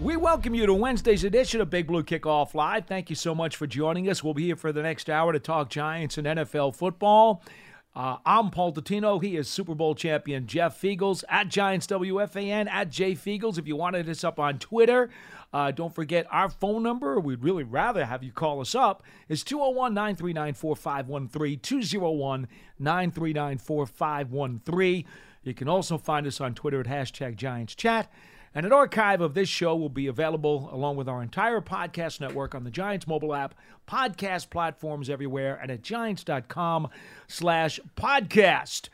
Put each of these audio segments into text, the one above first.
We welcome you to Wednesday's edition of Big Blue Kickoff Live. Thank you so much for joining us. We'll be here for the next hour to talk Giants and NFL football. Uh, I'm Paul Dottino. He is Super Bowl champion Jeff Feagles at Giants WFAN at J Feagles. If you wanted us up on Twitter, uh, don't forget our phone number. We'd really rather have you call us up. Is 201 939 4513. 201 939 4513. You can also find us on Twitter at hashtag Giants Chat. And an archive of this show will be available along with our entire podcast network on the Giants mobile app, podcast platforms everywhere, and at giants.com slash podcast.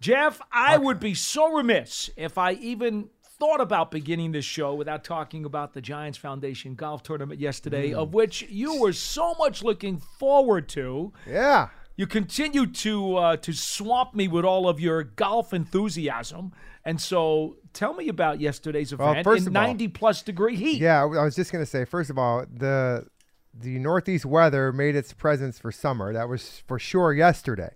Jeff, I would be so remiss if I even thought about beginning this show without talking about the Giants Foundation golf tournament yesterday, of which you were so much looking forward to. Yeah. You continue to uh, to swamp me with all of your golf enthusiasm, and so tell me about yesterday's Well, event first in of all- 90 plus degree heat. Yeah, I was just gonna say. First of all, the the northeast weather made its presence for summer. That was for sure yesterday.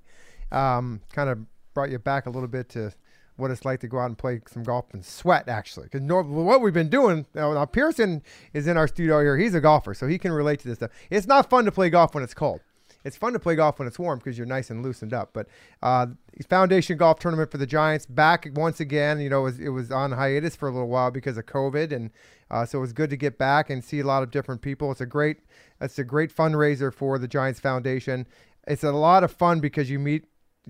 Um, kind of brought you back a little bit to what it's like to go out and play some golf and sweat. Actually, because what we've been doing now, now, Pearson is in our studio here. He's a golfer, so he can relate to this stuff. It's not fun to play golf when it's cold. It's fun to play golf when it's warm because you're nice and loosened up. But uh, Foundation Golf Tournament for the Giants back once again. You know, it was, it was on hiatus for a little while because of COVID, and uh, so it was good to get back and see a lot of different people. It's a great, it's a great fundraiser for the Giants Foundation. It's a lot of fun because you meet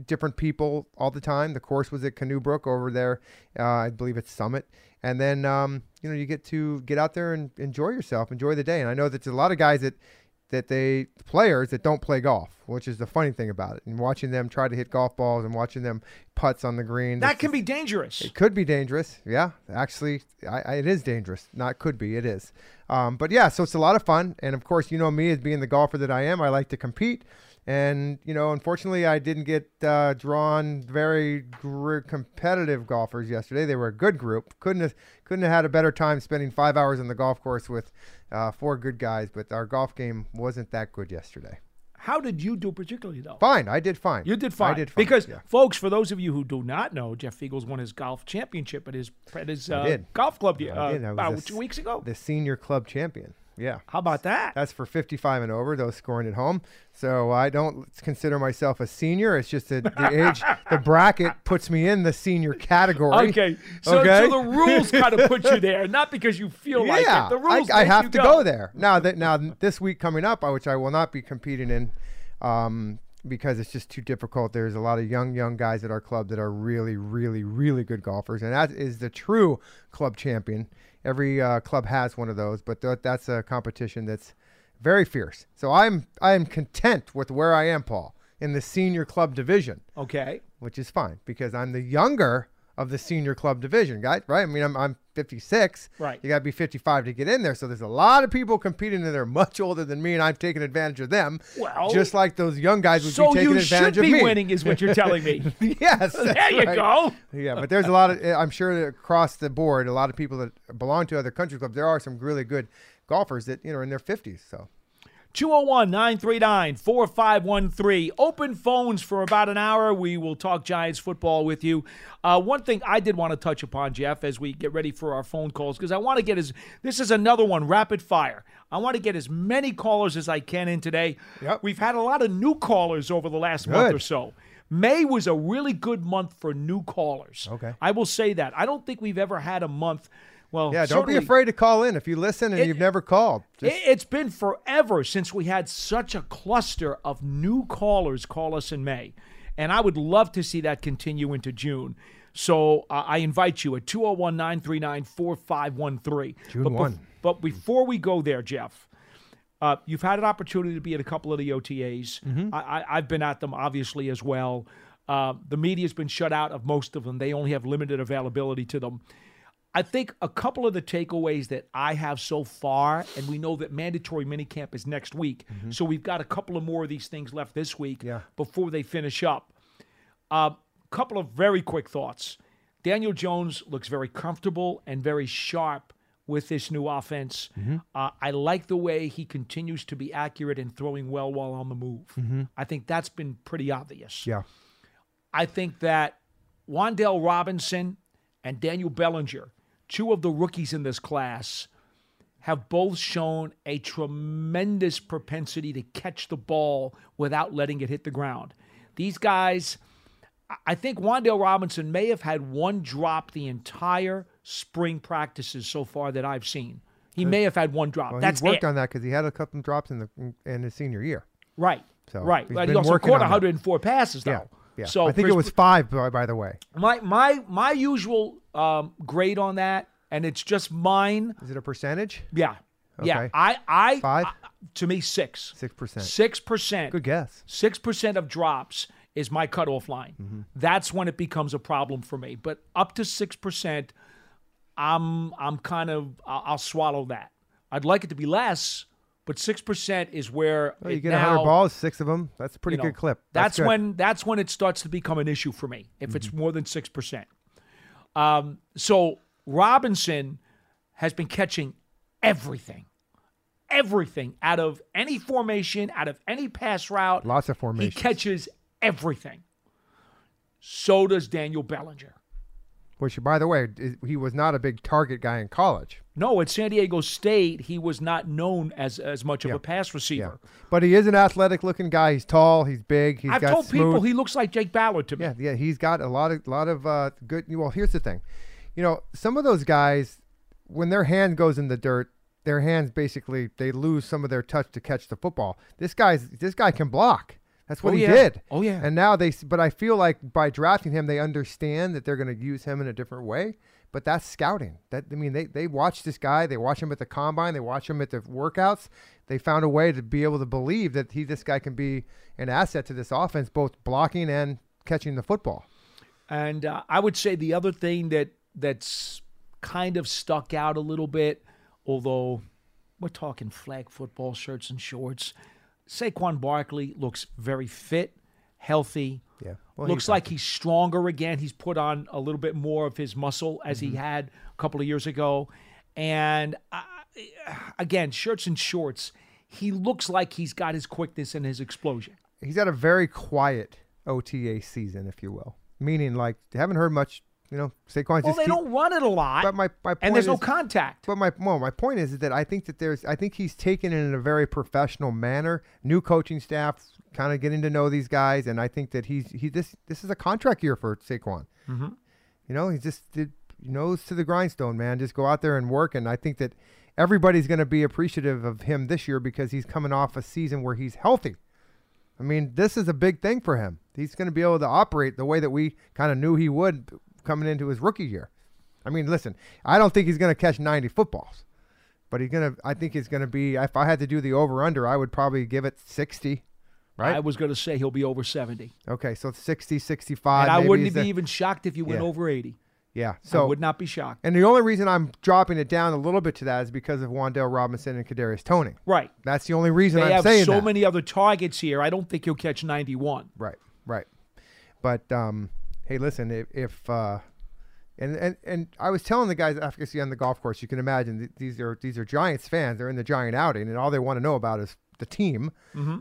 different people all the time. The course was at Canoe Brook over there. Uh, I believe it's Summit. And then, um, you know, you get to get out there and enjoy yourself, enjoy the day. And I know that there's a lot of guys that, that they, players that don't play golf, which is the funny thing about it. And watching them try to hit golf balls and watching them putts on the green. that can just- be dangerous. it could be dangerous. Yeah, actually, I, I, it is dangerous. Not could be. It is. Um, but yeah, so it's a lot of fun. And of course, you know me as being the golfer that I am. I like to compete. And you know, unfortunately, I didn't get uh, drawn very gr- competitive golfers yesterday. They were a good group. Couldn't have couldn't have had a better time spending five hours on the golf course with uh, four good guys. But our golf game wasn't that good yesterday. How did you do particularly, though? Fine, I did fine. You did fine. I did fine. Because, yeah. folks, for those of you who do not know, Jeff Feagles won his golf championship at his at his uh, golf club uh, did. I was about two weeks ago. the senior club champion. Yeah. How about that? That's for 55 and over, those scoring at home. So I don't consider myself a senior. It's just that the age, the bracket puts me in the senior category. Okay, so, Okay? so the rules kind of put you there, not because you feel like yeah, it. The rules I, I have to go. there now. That now this week coming up, which I will not be competing in, um, because it's just too difficult. There's a lot of young young guys at our club that are really, really, really good golfers, and that is the true club champion. Every uh, club has one of those, but th- that's a competition that's very fierce. So I'm I am content with where I am, Paul, in the senior club division Okay. which is fine because I'm the younger of the senior club division, guys. Right? I mean, I'm, I'm 56. Right. You got to be 55 to get in there. So there's a lot of people competing and they're much older than me, and I'm taking advantage of them. Well, just like those young guys would So be taking advantage of me. So you should be winning, is what you're telling me. yes. there you right. go. Yeah, but there's a lot of, I'm sure that across the board, a lot of people that belong to other country clubs, there are some really good golfers that, you know, are in their 50s. So 201 939 4513. Open phones for about an hour. We will talk Giants football with you. Uh, one thing I did want to touch upon, Jeff, as we get ready for our phone calls, because I want to get as this is another one rapid fire. I want to get as many callers as I can in today. Yep. We've had a lot of new callers over the last month or so. May was a really good month for new callers. Okay. I will say that. I don't think we've ever had a month. Well, yeah, don't be afraid to call in. If you listen and It- you've never called, just, it- It's been forever since we had such a cluster of new callers call us in May. And I would love to see that continue into June. So uh, I invite you at 201 939 4513. June But, bef- 1. but before we go there, Jeff, uh, you've had an opportunity to be at a couple of the OTAs. Mm-hmm. I, I, I've been at them, obviously, as well. Uh, the media's been shut out of most of them, they only have limited availability to them. I think a couple of the takeaways that I have so far, and we know that mandatory minicamp is next week, mm-hmm. so we've got a couple of more of these things left this week Yeah. before they finish up. A couple of very quick thoughts. Daniel Jones looks very comfortable and very sharp with this new offense. Mm-hmm. Uh, I like the way he continues to be accurate and throwing well while on the move. Mm-hmm. I think that's been pretty obvious. Yeah. I think that Wan'Dale Robinson and Daniel Bellinger, two of the rookies in this class, have both shown a tremendous propensity to catch the ball without letting it hit the ground. These guys, I- think Wan'Dale Robinson may have had one drop the entire spring practices so far that I've seen. He may have had one drop. Well, That's he's worked it. on that because he had a couple drops in the in his senior year. right. So, right. he's But he also caught on that. 104 passes though. Yeah. Yeah. So I think it was five, by, by the way. My my my usual um, grade on that, and it's just mine. Is it a percentage? Yeah, yeah. Okay. I I Five? I- to me six. Six percent. Six percent. Good guess. Six percent of drops is my cutoff line. Mm-hmm. That's when it becomes a problem for me. But up to six percent, I'm I'm kind of I'll, I'll swallow that. I'd like it to be less, but six percent is where Well, you get now, hundred balls, six of them. That's a pretty you know, good clip. That's, good. Mm-hmm. when that's when it starts to become an issue for me. If it's more than six percent. Um, so Robinson has been catching everything, everything out of any formation, out of any pass route. Lots of formations. He catches everything. So does Daniel Bellinger. Which, by the way, he was not a big target guy in college. No, at San Diego State, he was not known as as much of Yeah. a pass receiver. yeah. But he is an athletic-looking guy. He's tall. He's big. He's I've got told smooth. people he looks like Jake Ballard to me. Yeah, yeah, he's got a lot of lot of uh, good. Well, here's the thing, you know, some of those guys, when their hand goes in the dirt, their hands basically they lose some of their touch to catch the football. This guy's this guy can block. That's what Oh, he yeah. did. Oh, yeah. And now they, but I feel like by drafting him, they understand that they're going to use him in a different way. But that's scouting. That I mean, they they watch this guy. They watch him at the combine. They watch him at the workouts. They found a way to be able to believe that he this guy can be an asset to this offense, both blocking and catching the football. And uh, I would say the other thing that that's kind of stuck out a little bit, although we're talking flag football shirts and shorts, Saquon Barkley looks very fit, healthy. Yeah. Well, looks he's like he's stronger again. He's put on a little bit more of his muscle as Mm-hmm. he had a couple of years ago. And uh, again, shirts and shorts, he looks like he's got his quickness and his explosion. he's had a very quiet OTA season, if you will. Meaning, like, haven't heard much. You know, Saquon's Well, they keep- don't run it a lot. But my, my point and there's no contact. But my well, my point is that I think that there's I think he's taken it in a very professional manner. New coaching staff, kind of getting to know these guys, and I think that he's he this this is a contract year for Saquon. Mm-hmm. You know, he just did nose to the grindstone, man. Just go out there and work, and I think that everybody's going to be appreciative of him this year because he's coming off a season where he's healthy. I mean, this is a big thing for him. He's going to be able to operate the way that we kind of knew he would coming into his rookie year. I mean, listen, I don't think he's going to catch 90 footballs, but he's going to, I think he's going to be, if I had to do the over under, I would probably give it 60, right? I was going to say he'll be over 70. okay, so 60, 65. and I wouldn't be the- even shocked if you went Yeah. over 80. Yeah, I so, would not be shocked. and the only reason I'm dropping it down a little bit to that is because of Wan'Dale Robinson and Kadarius Toney. Right. That's the only reason They I'm saying so that. many other targets here. I don't think he'll catch 91. Right, right. But um, hey, listen, if, if uh, and, and and I was telling the guys after on the golf course, you can imagine th- these are these are Giants fans. They're in the Giant outing, and all they want to know about is the team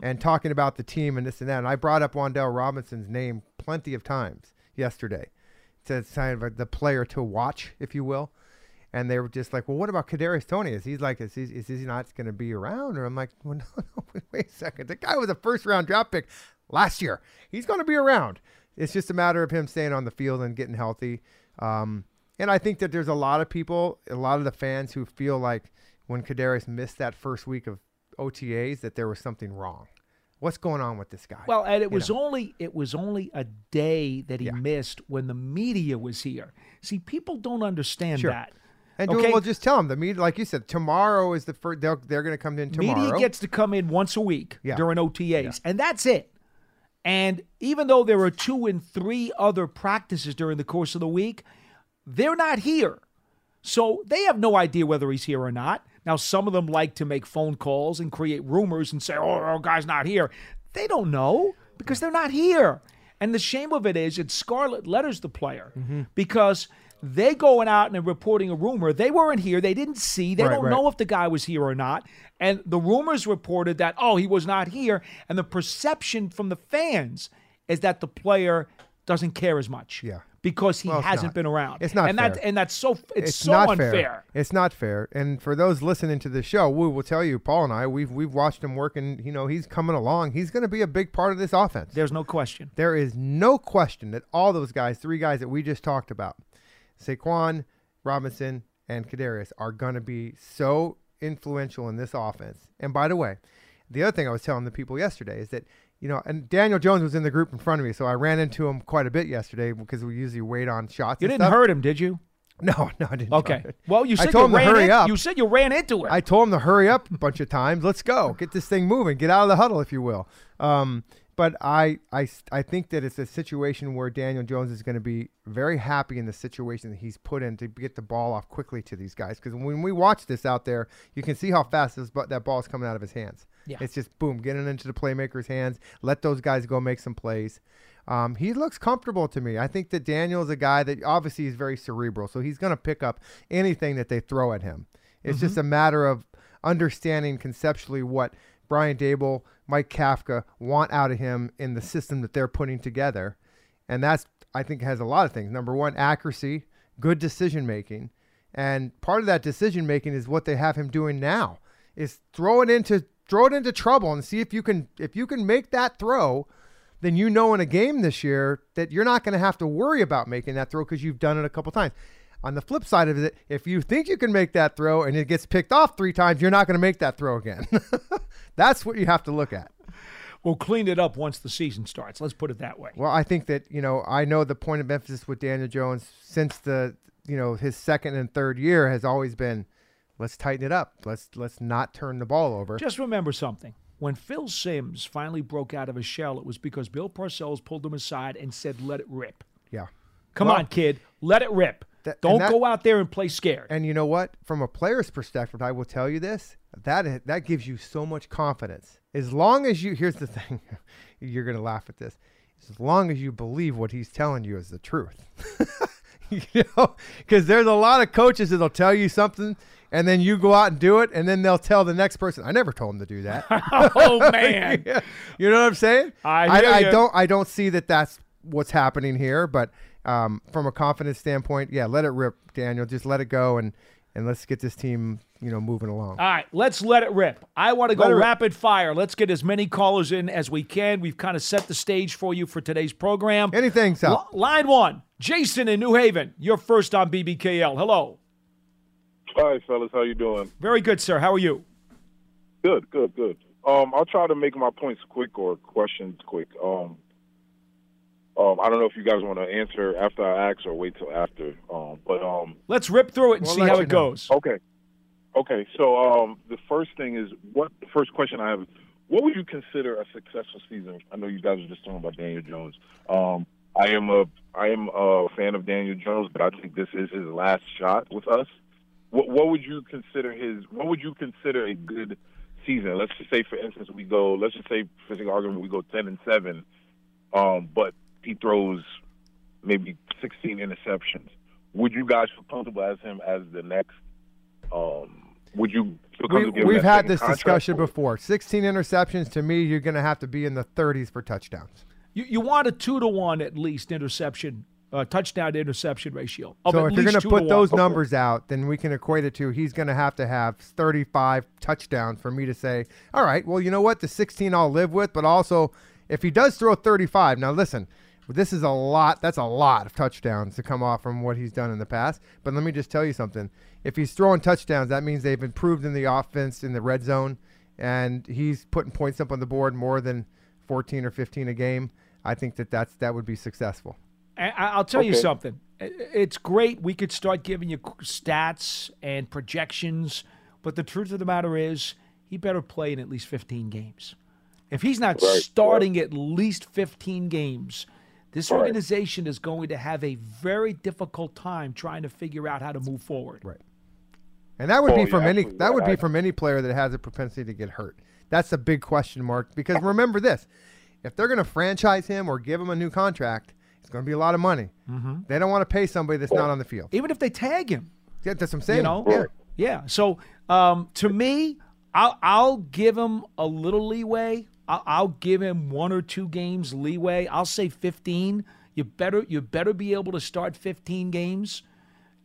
and talking about the team and this and that. And I brought up Wan'Dale Robinson's name plenty of times yesterday. It's kind of the player to watch, if you will. And they were just like, well, what about Kadarius Toney? Is he like, is he, is he not going to be around? Or I'm like, well, no, no, wait, wait a second. The guy was a first round draft pick last year. He's going to be around. It's just a matter of him staying on the field and getting healthy. Um, and I think that there's a lot of people, a lot of the fans who feel like when Kadarius missed that first week of OTAs, that there was something wrong. What's going on with this guy? Well, and it You was know. only it was only a day that he Yeah. missed when the media was here. See, people don't understand Sure. that. and okay. well, just tell them the media, like you said, tomorrow is the first. They're, they're going to come in tomorrow. Media gets to come in once a week Yeah. during OTAs, and that's it. And even though there are two and three other practices during the course of the week, they're not here. So they have no idea whether he's here or not. Now, some of them like to make phone calls and create rumors and say, oh, our guy's not here. They don't know because they're not here. And the shame of it is, it's scarlet letters the player Mm-hmm. because they going out and reporting a rumor. They weren't here. They didn't see. They Right, don't right. know if the guy was here or not. And the rumors reported that, oh, he was not here. And the perception from the fans is that the player doesn't care as much. Yeah. Because he Well, hasn't been around. It's not and That, and that's so it's, so not unfair. fair. It's not fair. And for those listening to the show, we will tell you, Paul and I, we've we've watched him work, and you know he's coming along. He's going to be a big part of this offense. There's no question. There is no question that all those guys, three guys that we just talked about, Saquon, Robinson, and Kadarius, are going to be so influential in this offense. And by the way, the other thing I was telling the people yesterday is that you know, and Daniel Jones was in the group in front of me, so I ran into him quite a bit yesterday because we usually wait on shots. You didn't stuff. hurt him, did you? No, no, I didn't. Okay. Well, you I said told you him to ran hurry in- up. You said you ran into it. I told him to hurry up a bunch of times. Let's go. Get this thing moving. Get out of the huddle, if you will. Um, but I, I, I think that it's a situation where Daniel Jones is going to be very happy in the situation that he's put in to get the ball off quickly to these guys. Because when we watch this out there, you can see how fast this, that ball is coming out of his hands. Yeah. It's just boom, getting into the playmaker's hands. Let those guys go make some plays. Um, he looks comfortable to me. I think that Daniel is a guy that obviously is very cerebral, so he's going to pick up anything that they throw at him. It's just a matter of understanding conceptually what Brian Daboll, Mike Kafka want out of him in the system that they're putting together. And that's, I think, has a lot of things. Number one, accuracy, good decision making. And part of that decision making is what they have him doing now is throw it into throw it into trouble and see if you can if you can make that throw then you know in a game this year that you're not going to have to worry about making that throw because you've done it a couple times. On the flip side of it, if you think you can make that throw and it gets picked off three times, you're not going to make that throw again. That's what you have to look at. We'll clean it up once the season starts. Let's put it that way. Well, I think that you know I know the point of emphasis with Daniel Jones since the you know his second and third year has always been let's tighten it up. Let's let's not turn the ball over. Just remember something. When Phil Simms finally broke out of his shell, it was because Bill Parcells pulled him aside and said, "Let it rip. Yeah. Come Well, on, kid, let it rip. That- Don't that- go out there and play scared." And you know what? From a player's perspective, I will tell you this: that that gives you so much confidence. As long as you, here's the thing, you're gonna laugh at this. As long as you believe what he's telling you is the truth, you know, because there's a lot of coaches that'll tell you something, and then you go out and do it, and then they'll tell the next person, "I never told him to do that." oh man, Yeah. You know what I'm saying? I hear I, don't I don't see that that's what's happening here, but um, from a confidence standpoint, yeah, let it rip, Daniel. Just let it go and and let's get this team, you know, moving along. All right, let's let it rip. I want to go Let rip. rapid fire. Let's get as many callers in as we can. We've kind of set the stage for you for today's program. Anything, up. L- line one, Jason in New Haven. You're first on BBKL. Hello. Hi, fellas. How you doing? Very good, sir. How are you? Good, good, good. Um, I'll try to make my points quick or questions quick. Um, um, I don't know if you guys want to answer after I ask or wait till after. Um, but um, Let's rip through it and We'll see how it know. goes. okay, okay. So um, the first thing is what the first question I have is what would you consider a successful season? I know you guys were just talking about Daniel Jones. Um, I am a I am a fan of Daniel Jones, but I think this is his last shot with us. What, what would you consider his? What would you consider a good season? Let's just say, for instance, we go. Let's just say, for sake of argument, we go ten and seven, um, but he throws maybe sixteen interceptions. Would you guys feel comfortable as him as the next? Um, would you feel We, comfortable? giving we've had this contract? discussion before. 16 interceptions to me, you're going to have to be in the 30s for touchdowns. You, you want a two to one at least interception, uh, touchdown to interception ratio. Of So if you're going to two put one. those numbers out, then we can equate it to he's going to have to have 35 touchdowns for me to say, all right, well, you know what? The 16 I'll live with, but also if he does throw 35, now listen, this is a lot. That's a lot of touchdowns to come off from what he's done in the past. But let me just tell you something. If he's throwing touchdowns, that means they've improved in the offense in the red zone, and he's putting points up on the board more than 14 or 15 a game. I think that that's that would be successful. I- I'll tell you something. It's great. We could start giving you stats and projections, but the truth of the matter is, he better play in at least 15 games. If he's not Right, starting at least 15 games, this Right. organization is going to have a very difficult time trying to figure out how to move forward. Right. And that would Oh, be yeah, from any absolutely. that would be from any player that has a propensity to get hurt. That's a big question mark because remember this: if they're going to franchise him or give him a new contract, it's going to be a lot of money. Mm-hmm. They don't want to pay somebody that's not on the field. Even if they tag him, Yeah, that's what I'm saying. you know, yeah. yeah. So um, to me, I'll I'll give him a little leeway. I'll, I'll give him one or two games leeway. I'll say 15. You better you better be able to start 15 games.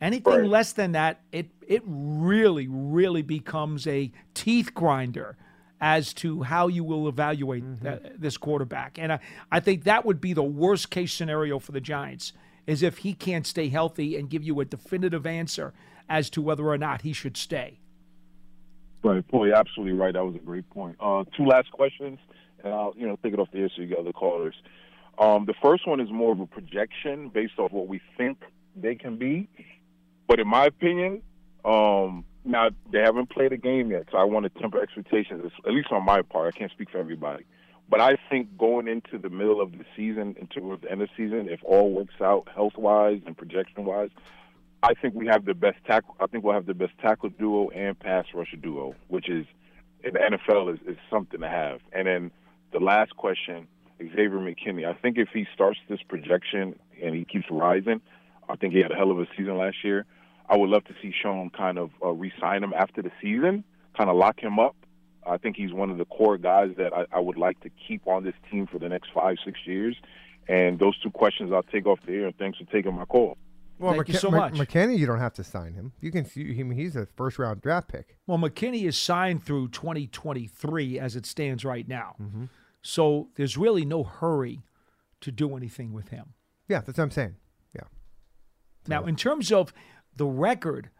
Anything Right. less than that, it it really really becomes a teeth grinder as to how you will evaluate that, this quarterback. And I, I think that would be the worst case scenario for the Giants is if he can't stay healthy and give you a definitive answer as to whether or not he should stay. Right, Paul, you're absolutely right. That was a great point. Uh, two last questions, and I'll you know take it off the so you get other callers. Um, the first one is more of a projection based off what we think they can be, but in my opinion, um, now they haven't played a game yet, so I want to temper expectations. At least on my part, I can't speak for everybody, but I think going into the middle of the season, towards the end of the season, if all works out health wise and projection wise, I think we have the best tackle. I think we'll have the best tackle duo and pass rusher duo, which is in the NFL is, is something to have. And then the last question, Xavier McKinney. I think if he starts this projection and he keeps rising, I think he had a hell of a season last year. I would love to see Sean kind of uh, re-sign him after the season, kind of lock him up. I think he's one of the core guys that I, I would like to keep on this team for the next five, six years. And those two questions I'll take off the air. And thanks for taking my call. Well, Thank you so Mc- much. McKinney, you don't have to sign him. You can. see him. He's a first round draft pick. Well, McKinney is signed through 2023 as it stands right now. So there's really no hurry to do anything with him. Yeah, that's what I'm saying. Yeah. Now, in terms of the record,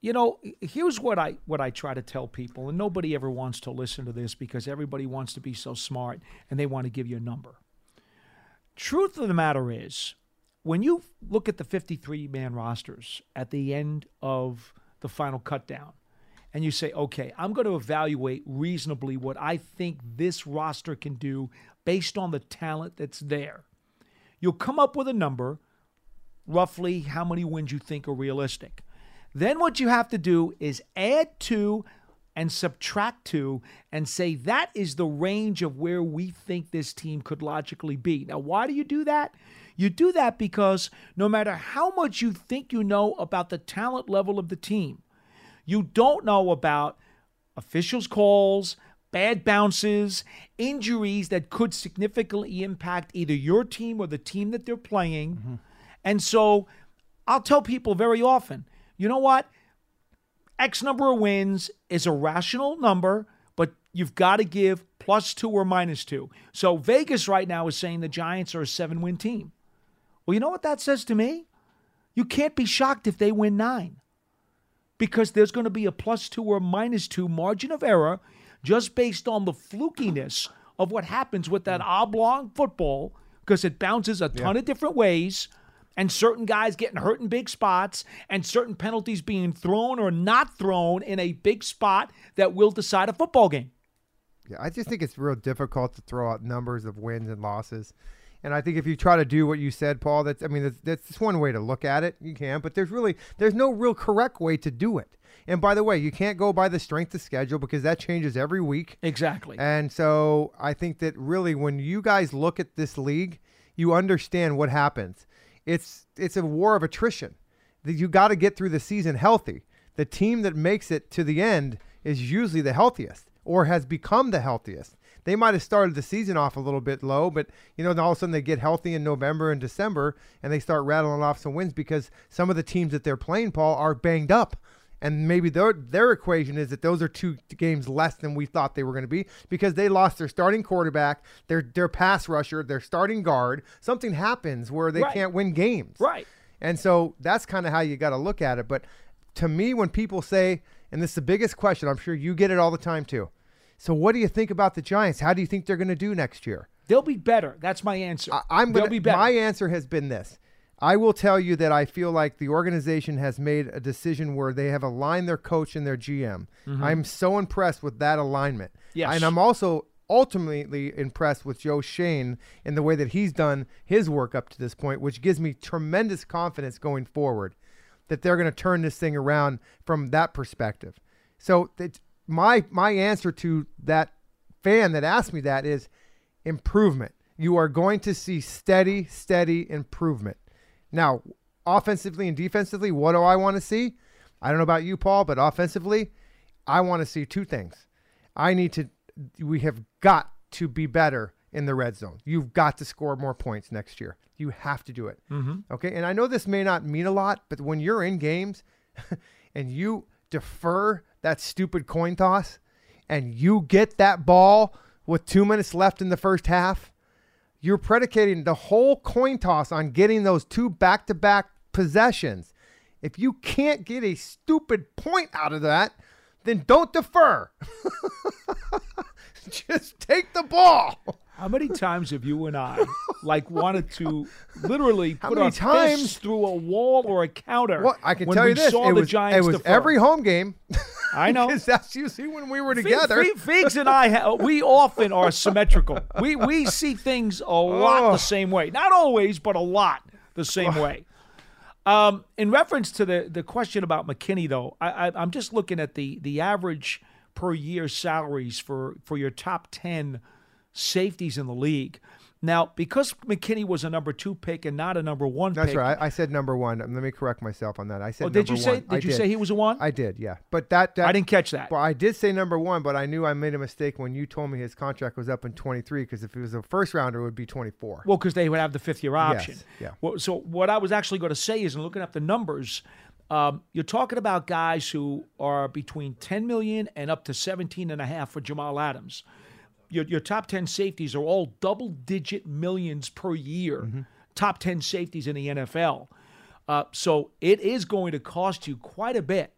you know, here's what I what I try to tell people, and nobody ever wants to listen to this because everybody wants to be so smart and they want to give you a number. Truth of the matter is, when you look at the 53 man rosters at the end of the final cut down, and you say, okay, I'm going to evaluate reasonably what I think this roster can do based on the talent that's there, you'll come up with a number roughly how many wins you think are realistic. Then what you have to do is add two and subtract two and say that is the range of where we think this team could logically be. Now, why do you do that? You do that because no matter how much you think you know about the talent level of the team, you don't know about officials' calls, bad bounces, injuries that could significantly impact either your team or the team that they're playing. Mm-hmm. And so I'll tell people very often, you know what? X number of wins is a rational number, but you've got to give plus two or minus two. So Vegas right now is saying the Giants are a seven win team. Well, you know what that says to me? You can't be shocked if they win nine because there's going to be a plus two or minus two margin of error just based on the flukiness of what happens with that mm. oblong football because it bounces a ton of different ways and certain guys getting hurt in big spots and certain penalties being thrown or not thrown in a big spot that will decide a football game. Yeah, I just think it's real difficult to throw out numbers of wins and losses. And I think if you try to do what you said, Paul, that's I mean that's, that's just one way to look at it. You can, but there's really there's no real correct way to do it. And by the way, you can't go by the strength of schedule because that changes every week. Exactly. And so I think that really when you guys look at this league, you understand what happens. It's it's a war of attrition. That you got to get through the season healthy. The team that makes it to the end is usually the healthiest or has become the healthiest. They might have started the season off a little bit low, but you know, then all of a sudden they get healthy in November and December and they start rattling off some wins because some of the teams that they're playing, Paul, are banged up. And maybe their their equation is that those are two games less than we thought they were going to be because they lost their starting quarterback, their their pass rusher, their starting guard. Something happens where they Right. can't win games. Right. And so that's kind of how you got to look at it. But to me, when people say, and this is the biggest question, I'm sure you get it all the time too. So what do you think about the Giants? How do you think they're going to do next year? They'll be better. That's my answer. I, I'm They'll be better. My answer has been this. I will tell you that I feel like the organization has made a decision where they have aligned their coach and their GM. Mm-hmm. I'm so impressed with that alignment. Yes. And I'm also ultimately impressed with Joe Schoen and the way that he's done his work up to this point, which gives me tremendous confidence going forward that they're going to turn this thing around from that perspective. So it's my my answer to that fan that asked me that is improvement. You are going to see steady, steady improvement. Now, offensively and defensively, what do I want to see? I don't know about you, Paul, but offensively, I want to see two things. I need to, we have got to be better in the red zone. You've got to score more points next year. You have to do it. Mm-hmm. Okay. And I know this may not mean a lot, but when you're in games and you defer that stupid coin toss and you get that ball with two minutes left in the first half, you're predicating the whole coin toss on getting those two back to back possessions. If you can't get a stupid point out of that, then don't defer. Just take the ball. How many times have you and I like wanted to literally How put many our times- fists through a wall or a counter? Well, I can when tell we you this: saw it the was, Giants it was defer. every home game. I know. Because that's usually when we were together. Figs and I, ha- we often are symmetrical. We we see things a lot Oh. the same way. Not always, but a lot the same way. Um, in reference to the the question about McKinney, though, I, I, I'm just looking at the the average per year salaries for for your top ten safeties in the league. Now, because McKinney was a number two pick and not a number one That's pick. right. I, I said number one. Let me correct myself on that. I said. Oh, did number you say? one. Did I you say he was a one? I did. Yeah, but that, that I didn't catch that. Well, I did say number one, but I knew I made a mistake when you told me his contract was up in 23. Because if it was a first rounder, it would be 24. Well, because they would have the fifth year option. yeah. Well, so what I was actually going to say is, in looking up the numbers, um, you're talking about guys who are between 10 million and up to 17 and a half for Jamal Adams. Your, your top 10 safeties are all double digit millions per year. Mm-hmm. Top 10 safeties in the NFL. Uh, so it is going to cost you quite a bit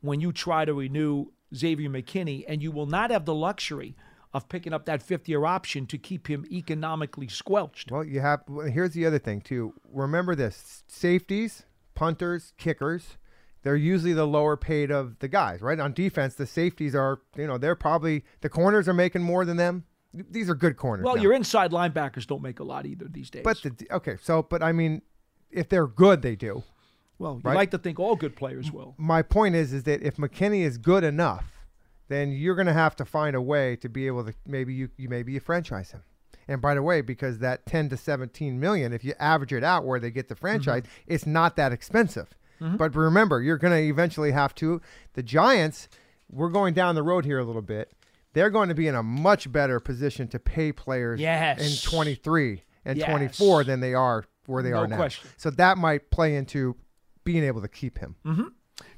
when you try to renew Xavier McKinney, and you will not have the luxury of picking up that fifth year option to keep him economically squelched. Well, you have. Well, here's the other thing too. Remember this: safeties, punters, kickers. They're usually the lower paid of the guys, right? On defense, the safeties are, you know, they're probably the corners are making more than them. These are good corners. Well, now. your inside linebackers don't make a lot either these days. But the okay, so but I mean, if they're good, they do. well, you right. like to think all good players will. My point is, is that if McKinney is good enough, then you're going to have to find a way to be able to maybe you, you maybe you franchise him. And by the way, because that 10 to 17 million, if you average it out where they get the mm-hmm. franchise, it's not that expensive. Mm-hmm. But remember, you're going to eventually have to. The Giants, we're going down the road here a little bit. They're going to be in a much better position to pay players Yes. in 23 and Yes. 24 than they are where they No are now. question. So that might play into being able to keep him. Mm-hmm.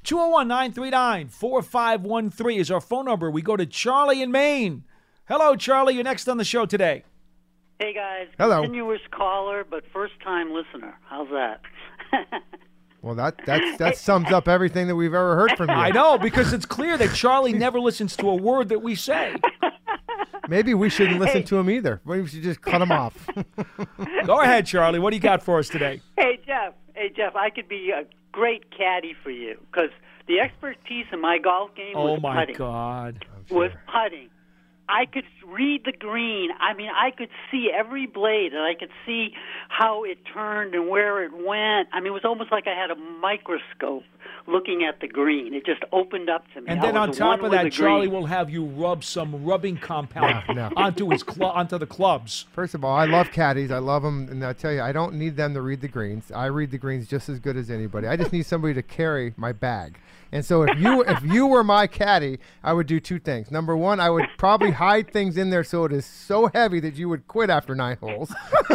201 939 4513 is our phone number. We go to Charlie in Maine. Hello, Charlie. You're next on the show today. Hey guys, Hello. continuous caller but first time listener. How's that? Well, that that's, that sums up everything that we've ever heard from you. I know, because it's clear that Charlie never listens to a word that we say. Maybe we shouldn't listen to him either. Maybe we should just cut him off. Go ahead, Charlie. What do you got for us today? hey Jeff, hey Jeff, I could be a great caddy for you because the expertise in my golf game Oh, was my putting. God. Was putting. I could read the green. I mean, I could see every blade, and I could see how it turned and where it went. I mean, it was almost like I had a microscope looking at the green. It just opened up to me. And I then on top of that, Charlie green. will have you rub some rubbing compound No, no. onto his cl- onto the clubs. First of all, I love caddies. I love them, and I tell you, I don't need them to read the greens. I read the greens just as good as anybody. I just need somebody to carry my bag. And so, if you if you were my caddy, I would do two things. Number one, I would probably hide things in there so it is so heavy that you would quit after nine holes.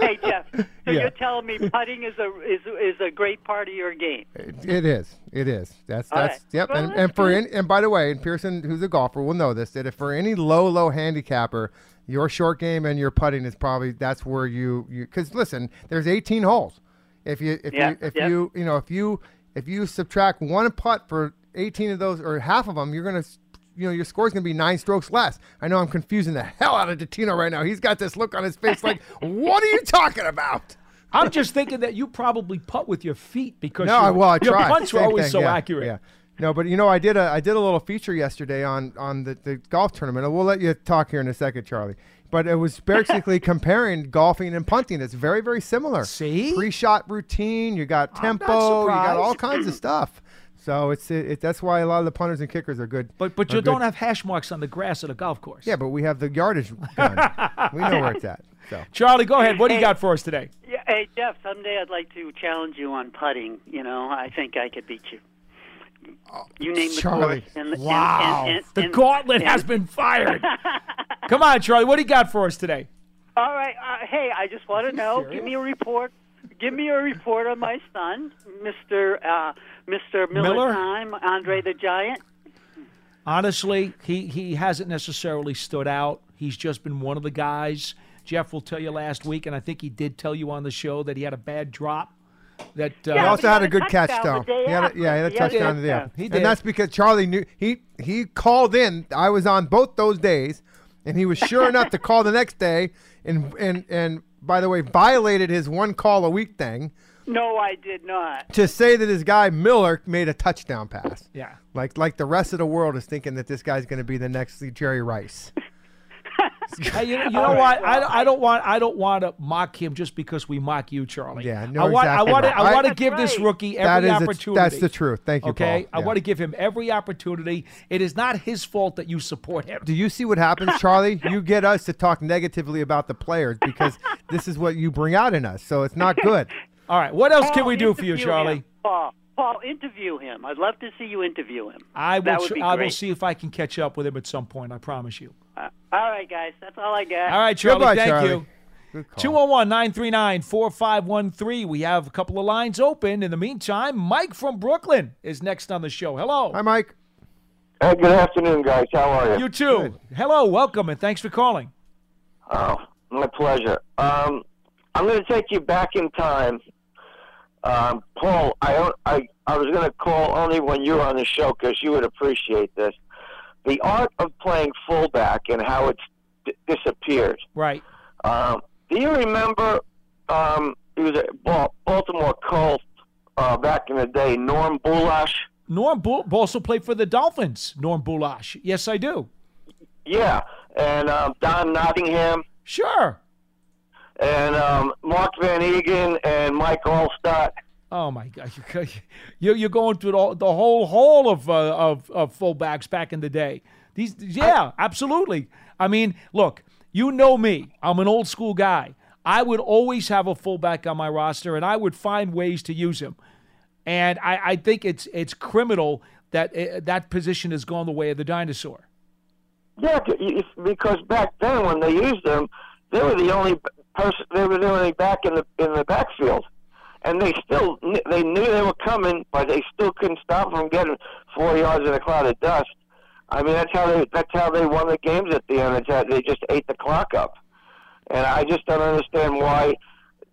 hey Jeff, so Yeah. you're telling me putting is a is is a great part of your game. It, it is. It is. That's All that's right. yep. Well, and, that's and for any, and by the way, and Pearson, who's a golfer, will know this that if for any low low handicapper, your short game and your putting is probably that's where you you because listen, there's 18 holes. If you if Yeah, you if yeah. you you know if you if you subtract one putt for 18 of those or half of them, you're gonna you know your score's gonna be nine strokes less. I know I'm confusing the hell out of Dottino right now. He's got this look on his face like, what are you talking about? I'm just thinking that you probably putt with your feet because No, your, well, I your tried. punts are Same always thing, so yeah, accurate. Yeah. No, but you know, I did a I did a little feature yesterday on on the, the golf tournament. We'll let you talk here in a second, Charlie. But it was basically comparing golfing and punting. It's very very similar. See? pre-shot routine. You got tempo. You got all kinds of stuff. So it's it, it, that's why a lot of the punters and kickers are good. But but are you don't good. have hash marks on the grass at a golf course. Yeah, but we have the yardage gun. we know where it's at. So Charlie, go ahead. What do you Hey. got for us today? Yeah, hey Jeff, someday I'd like to challenge you on putting. You know, I think I could beat you. You name the Charlie. course. And, and- Wow. and- and- the and- gauntlet and- has been fired. Come on, Charlie. What do you got for us today? All right. Uh, hey, I just want to know. Give me a report. Give me a report on my son, Mister uh, Mister Miller, Miller? Time, Andre the Giant. Honestly, he, he hasn't necessarily stood out. He's just been one of the guys. Jeff will tell you last week, and I think he did tell you on the show that he had a bad drop. That uh, he also he had had a a good catch touchdown though. He had a, yeah, he had a He had a touchdown. Yeah, touchdown. He and that's because Charlie knew he he called in. I was on both those days, and he was sure enough to call the next day. And and and by the way, violated his one call a week thing No, I did not. to say that his guy Miller made a touchdown pass. yeah. Like like the rest of the world is thinking that this guy's going to be the next Jerry Rice. Hey, you, you know what? I, I don't want I don't want to mock him just because we mock you, Charlie. Yeah, no, I want exactly I want to. I want to That's give this rookie That every is the- opportunity. that's the truth. Thank you, Okay, Paul. I want to give him every opportunity. It is not his fault that you support him. Do you see what happens, Charlie? you get us to talk negatively about the players because this is what you bring out in us. So it's not good. All right, what else can we do for you, Charlie? him. Paul, Paul, interview him. I'd love to see you interview him. I will. That tr- would be I will great. see if I can catch up with him at some point. I promise you. Uh, all right, guys. That's all I got. All right, Charlie. Goodbye, thank Charlie. you. Good 201 939 4513. We have a couple of lines open. In the meantime, Mike from Brooklyn is next on the show. Hello. Hi, Mike. Hey, good afternoon, guys. How are you? You too. Hello. Welcome and thanks for calling. Oh, my pleasure. Um, I'm going to take you back in time. Um, Paul, I, I, I was going to call only when you were on the show because you would appreciate this. The art of playing fullback and how it's d- disappeared. Right. Um, do you remember? Um, he was a Baltimore Colt uh, back in the day. Norm Bulaich. Norm Bull also played for the Dolphins. Norm Bulaich. Yes, I do. Yeah, and um, Don Nottingham. Sure. And um, Mark van Eeghen and Mike Alstott. Oh my God! You- You're going through the, the whole hall of, uh, of of fullbacks back in the day. These, yeah, absolutely. I mean, look, you know me. I'm an old school guy. I would always have a fullback on my roster, and I would find ways to use him. And I, I think it's it's criminal that uh, that position has gone the way of the dinosaur. Yeah, because back then when they used them, they were the only person. They were the only back in the in the backfield, and they still they knew they were coming, but they still couldn't stop from getting four yards in a cloud of dust. I mean, that's how they that's how they won the games at the end. It's how they just ate the clock up, and I just don't understand why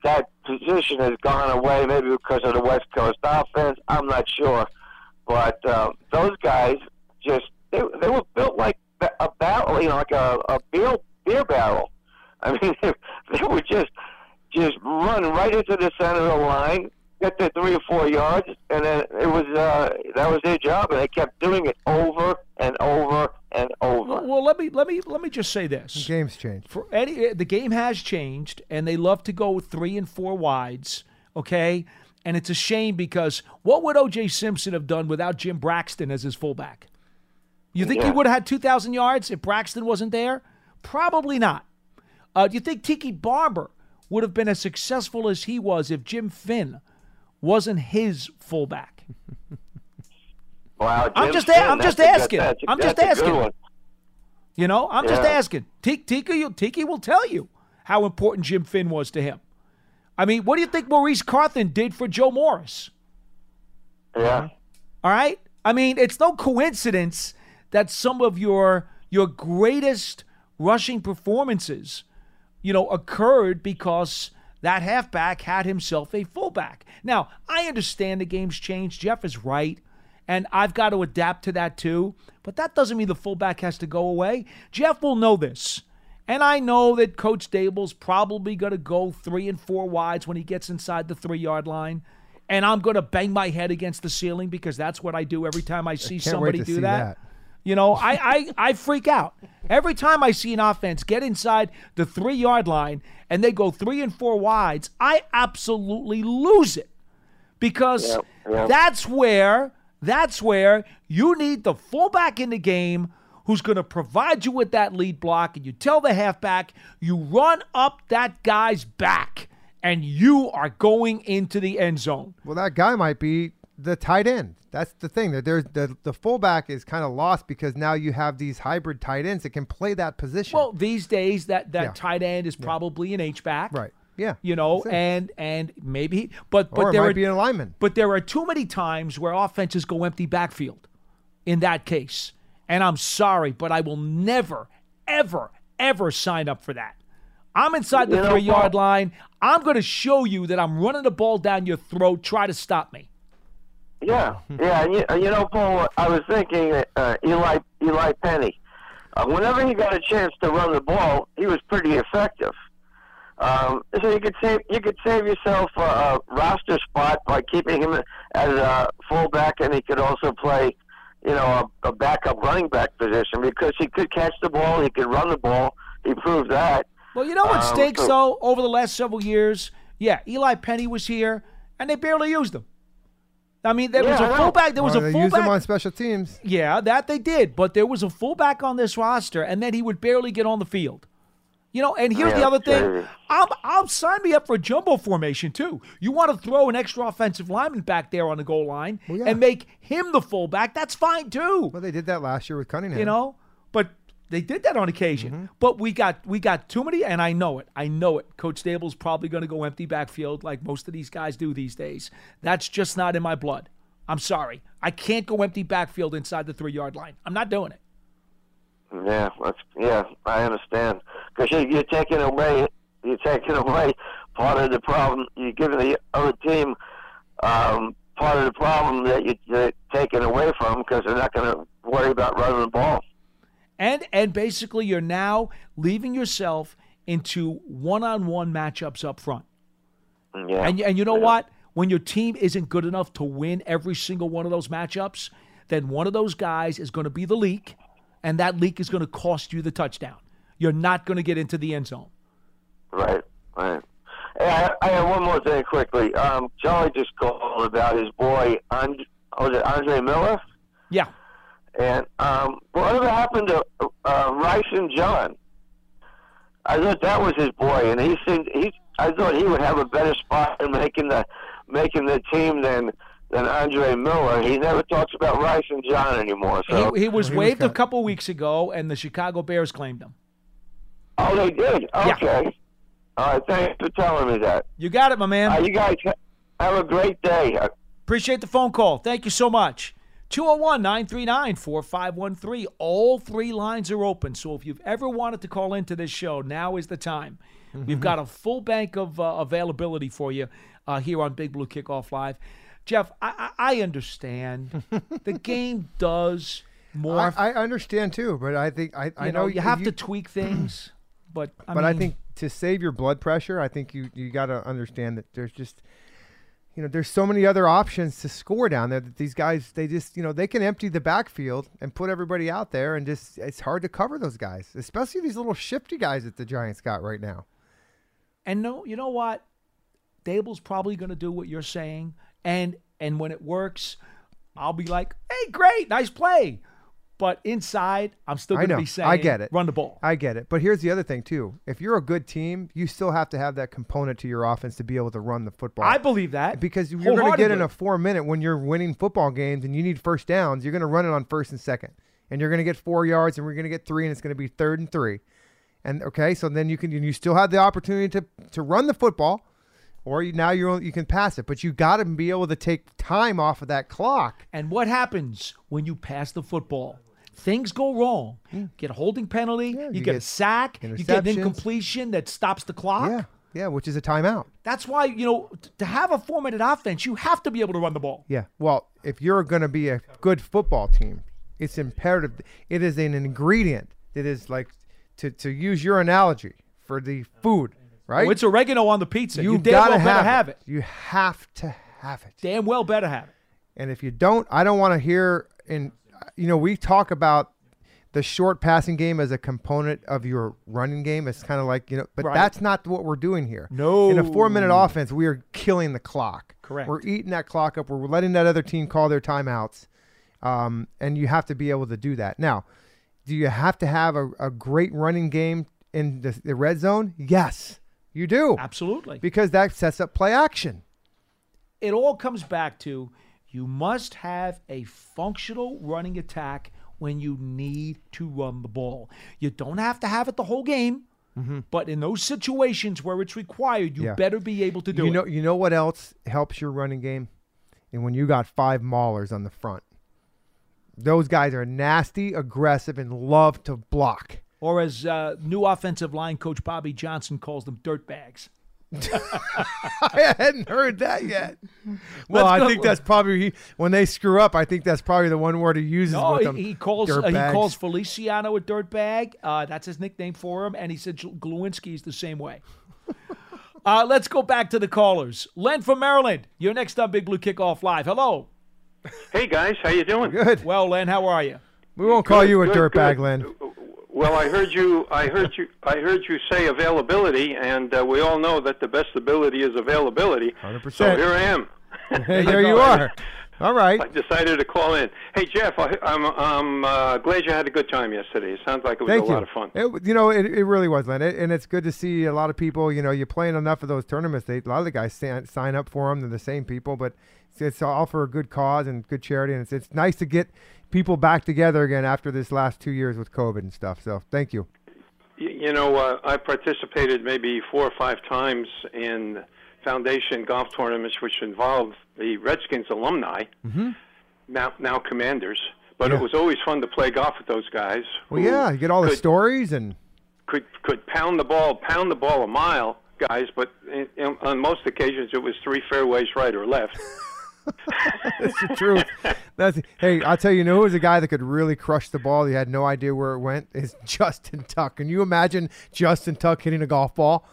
that position has gone away. Maybe because of the West Coast offense. I'm not sure, but uh, those guys just they they were built like a barrel, you know, like a, a beer beer barrel. I mean, they, they would just just run right into the center of the line, get to three or four yards, and then it was uh, that was their job, and they kept doing it over and over and over. Well, well, let me let me let me just say this. The Games changed. for any the game has changed and they love to go with three and four wides okay and it's a shame because what would oj simpson have done without jim braxton as his fullback you think he would have had 2000 yards if braxton wasn't there probably not uh, do you think tiki barber would have been as successful as he was if jim finn wasn't his fullback Wow, I'm just Finn, I'm just asking. a- I'm just that's a good asking. You know, I'm just asking. Tiki, Tiki will tell you how important Jim Finn was to him. I mean, what do you think Maurice Carthen did for Joe Morris? Yeah. All right. I mean, it's no coincidence that some of your your greatest rushing performances, you know, occurred because that halfback had himself a fullback. Now, I understand the game's changed. Jeff is right, and I've got to adapt to that too. But that doesn't mean the fullback has to go away. Jeff will know this. And I know that Coach Daboll's probably going to go three and four wides when he gets inside the three yard line. and I'm going to bang my head against the ceiling because that's what I do every time I see can't somebody do see that. that. You know, I, I, I freak out. Every time I see an offense get inside the three yard line and they go three and four wides, I absolutely lose it. Because Yeah, yeah. that's where that's where you need the fullback in the game who's going to provide you with that lead block and you tell the halfback you run up that guy's back and you are going into the end zone. Well, that guy might be the tight end. That's the thing. That there's the the fullback is kind of lost because now you have these hybrid tight ends that can play that position. Well, these days that that Yeah. tight end is probably an H back. right. Yeah. You know, and and maybe but but or it there might are be an lineman. but there are too many times where offenses go empty backfield in that case. And I'm sorry, but I will never, ever, ever sign up for that. I'm inside the You know, three yard line. I'm going to show you that I'm running the ball down your throat. Try to stop me. Yeah, yeah, you, you know, Paul, I was thinking uh, Eli Eli Penny. Uh, whenever he got a chance to run the ball, he was pretty effective. Um, so you could save you could save yourself a, a roster spot by keeping him as a fullback, and he could also play, you know, a, a backup running back position because he could catch the ball, he could run the ball. He proved that. Well, you know what Um, stinks, so- though, over the last several years? Yeah, Eli Penny was here, and they barely used him. I mean, there was Yeah, I a know. fullback. There was Or a they use them fullback. on special teams. Yeah, that they did, but there was a fullback on this roster, and then he would barely get on the field. You know, and here's the Yeah, other thing. I'll, I'll sign me up for a jumbo formation too. You want to throw an extra offensive lineman back there on the goal line Well, yeah. and make him the fullback? That's fine too. Well, they did that last year with Cunningham. You know, but they did that on occasion. Mm-hmm. But we got we got too many, and I know it. I know it. Coach Daboll's probably going to go empty backfield like most of these guys do these days. That's just not in my blood. I'm sorry. I can't go empty backfield inside the three yard line. I'm not doing it. Yeah, that's yeah, I understand. Because you, you're taking away, you're taking away part of the problem. You're giving the other team um, part of the problem that you, you're taking away from because they're not going to worry about running the ball. And and basically you're now leaving yourself into one-on-one matchups up front. Yeah, And and you know Yeah. what? When your team isn't good enough to win every single one of those matchups, then one of those guys is going to be the leak, and that leak is going to cost you the touchdown. You're not going to get into the end zone. Right, right. Hey, I, I have one more thing quickly. Um, Charlie just called about his boy, And, was it Andre Miller? Yeah. And um, whatever happened to uh, Rysen John? I thought that was his boy, and he seemed he. I thought he would have a better spot in making the making the team than than Andre Miller. He never talks about Rysen John anymore. So he, he was he was waived a cut. couple weeks ago, and the Chicago Bears claimed him. oh, they did. Yeah. Okay. All right. Thanks for telling me that. You got it, my man. Uh, you guys have a great day. Appreciate the phone call. Thank you so much. 201 939 4513. All three lines are open. So if you've ever wanted to call into this show, now is the time. We've got a full bank of uh, availability for you uh, here on Big Blue Kickoff Live. Jeff, I, I, I understand. the game does more. I, I understand too, but I think I, I you know, you have you, to tweak things. But I but I think to save your blood pressure, I think you you got to understand that there's just you know there's so many other options to score down there that these guys they just you know they can empty the backfield and put everybody out there and just it's hard to cover those guys, especially these little shifty guys that the Giants got right now. And no, you know what? Daboll's probably going to do what you're saying, and and when it works, I'll be like, "Hey, great, nice play." But inside, I'm still going to be saying, I get it. Run the ball." I get it. But here's the other thing too. If you're a good team, you still have to have that component to your offense to be able to run the football. I believe that because you're going to get in a four minute when you're winning football games and you need first downs. You're going to run it on first and second, and you're going to get four yards, and we're going to get three, and it's going to be third and three. And okay, so then you can you still have the opportunity to to run the football, or you, now you're you can pass it, but you got to be able to take time off of that clock. And what happens when you pass the football? Things go wrong. Get a holding penalty. you, you get, a sack. You get an incompletion that stops the clock. Yeah, yeah, which is a timeout. That's why you know to have a four-minute offense, you have to be able to run the ball. Yeah. Well, if you're going to be a good football team, it's imperative. It is an ingredient. It is like to to use your analogy for the food, right? Oh, it's oregano on the pizza. You, you damn well better have, have it. You have to have it. Damn well better have it. And if you don't, I don't want to hear. And you know, we talk about the short passing game as a component of your running game. It's kind of like you know, but Right. that's not what we're doing here. No. in a four-minute offense, we are killing the clock. Correct. We're eating that clock up. We're letting that other team call their timeouts, um, and you have to be able to do that. Now, do you have to have a, a great running game in the, the red zone? Yes, you do. Absolutely. Because that sets up play action. it all comes back to you must have a functional running attack when you need to run the ball. You don't have to have it the whole game, but in those situations where it's required, you Mm-hmm. Yeah. better be able to do you it. know, you know what else helps your running game? And when you got five maulers on the front, those guys are nasty, aggressive, and love to block. or as uh, new offensive line coach Bobby Johnson calls them, dirt bags. I hadn't heard that yet. Well, I think that's probably he, when they screw up. I think that's probably the one word he uses No, with he, them. he calls uh, he calls Feliciano a dirtbag. Uh, that's his nickname for him, and he said Glowinski's the same way. uh, let's go back to the callers. Len from Maryland, you're next on Big Blue Kickoff Live. Hello. Hey guys, how you doing? Good. Well, Len, how are you? We won't call Good, you a good, dirtbag, good. Well, I heard you. I heard you. I heard you say availability, and uh, we all know that the best ability is availability. 100%. So here I am. Hey, there you are. All right. I decided to call in. Hey Jeff, I, I'm I'm uh, glad you had a good time yesterday. It sounds like it was Thank a you. lot of fun. It, you know, it, it really was, Len. It, and it's good to see a lot of people. You know, you're playing enough of those tournaments. They, a lot of the guys sign, sign up for them. They're the same people, but it's, it's all for a good cause and good charity. And it's, it's nice to get people back together again after this last two years with COVID and stuff. So thank you. You know, uh, I participated maybe four or five times in foundation golf tournaments, which involved the Redskins alumni, Mm-hmm. now now Commanders. But Yeah. it was always fun to play golf with those guys. Well, yeah, you get all the stories and could could pound the ball, pound the ball a mile, guys. But in, in, on most occasions, it was three fairways right or left. that's the truth. That's hey, I'll tell you, you know who was a guy that could really crush the ball. He had no idea where it went. Is Justin Tuck. Can you imagine Justin Tuck hitting a golf ball?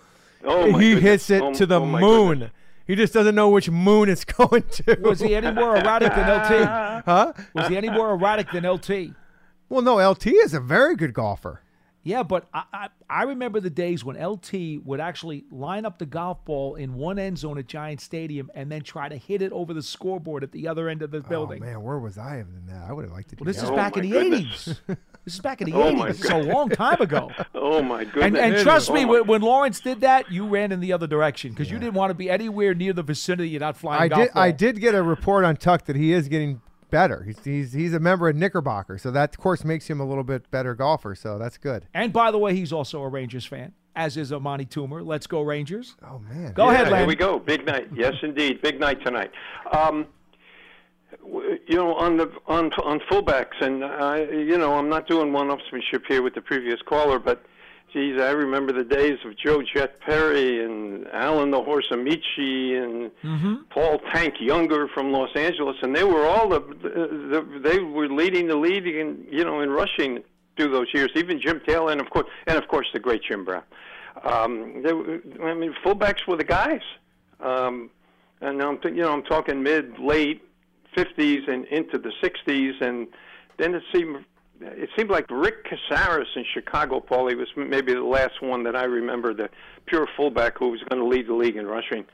Oh, my he goodness. hits it Oh, to the oh, moon. goodness. He just doesn't know which moon it's going to. Was he any more erratic than LT? Huh? Was he any more erratic than LT? Well, no, LT is a very good golfer. Yeah, but I, I, I remember the days when LT would actually line up the golf ball in one end zone at Giant Stadium and then try to hit it over the scoreboard at the other end of the oh, building. Oh man, where was I in that? I would have liked to do well, this that. is Oh, back in oh, the goodness. 80s. This is back in the Oh, my 80s. It's a long time ago. Oh my goodness! And, and trust me, Oh, when, when Lawrence did that, you ran in the other direction because you didn't want to be anywhere near the vicinity of that flying I golf did. I did get a report on Tuck that he is getting better. He's, he's he's a member of Knickerbocker, so that of course makes him a little bit better golfer. So that's good. And by the way, he's also a Rangers fan, as is Amani Toomer. Let's go Rangers. Oh man. Go yeah, ahead, Len. Here we go. Big night. Yes, indeed. Big night tonight. Um, you know, on the on on fullbacks, and I, you know, I'm not doing one-upsmanship here with the previous caller, but geez, I remember the days of Joe Jet Perry and Alan the Horse Ameche and Paul Tank Younger from Los Angeles, and they were all the, the they were leading the league in you know in rushing through those years. Even Jim Taylor, and of course, and of course the great Jim Brown. Um, they, were- I mean, fullbacks were the guys. Um, and now I'm you know I'm talking mid late 50s and into the 60s, and then it seemed it seemed like Rick Casares in Chicago. Paulie was maybe the last one that I remember, the pure fullback who was going to lead the league in rushing.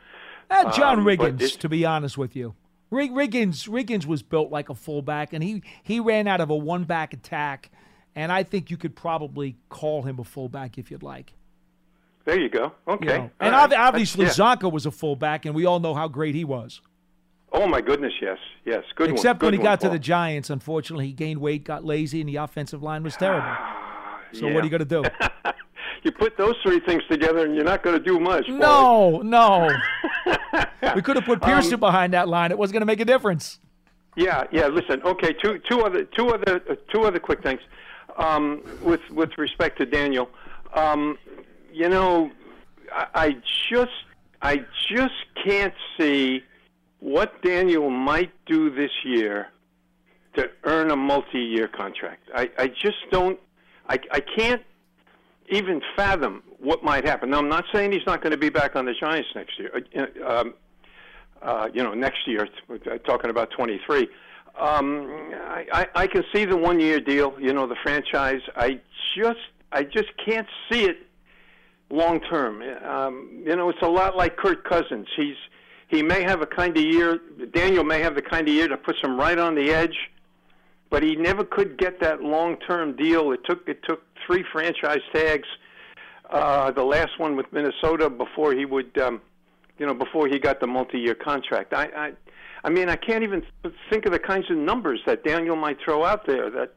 Uh, John Um, Riggins, to be honest with you. Rig- Riggins Riggins was built like a fullback, and he, he ran out of a one back attack, and I think you could probably call him a fullback if you'd like. There you go. you Okay. know. And right. obviously Yeah. Csonka was a fullback, and we all know how great he was. Oh my goodness, yes, yes, good one. Except when good he got one, to the Giants, unfortunately, he gained weight, got lazy, and the offensive line was terrible. So Yeah. what are you going to do? You put those three things together, and you're not going to do much. No, no. we could have put Um, Pearson behind that line. It wasn't going to make a difference. Yeah, yeah. Listen, okay. Two, two other, two other, uh, two other quick things. Um, with with respect to Daniel, um, you know, I, I just, I just can't see what Daniel might do this year to earn a multi-year contract. I, I just don't. I, I can't even fathom what might happen. Now, I'm not saying he's not going to be back on the Giants next year. Uh, Um, Uh, you know, next year, talking about 23. Um, I, I, I can see the one-year deal. You know, the franchise. I just, I just can't see it long term. Um, you know, it's a lot like Kirk Cousins. He's he may have a kind of year. Daniel may have the kind of year that puts him right on the edge, but he never could get that long term deal. It took it took three franchise tags. Uh, the last one with Minnesota before he would, um, you know, before he got the multi-year contract. I, I, I mean, I can't even think of the kinds of numbers that Daniel might throw out there that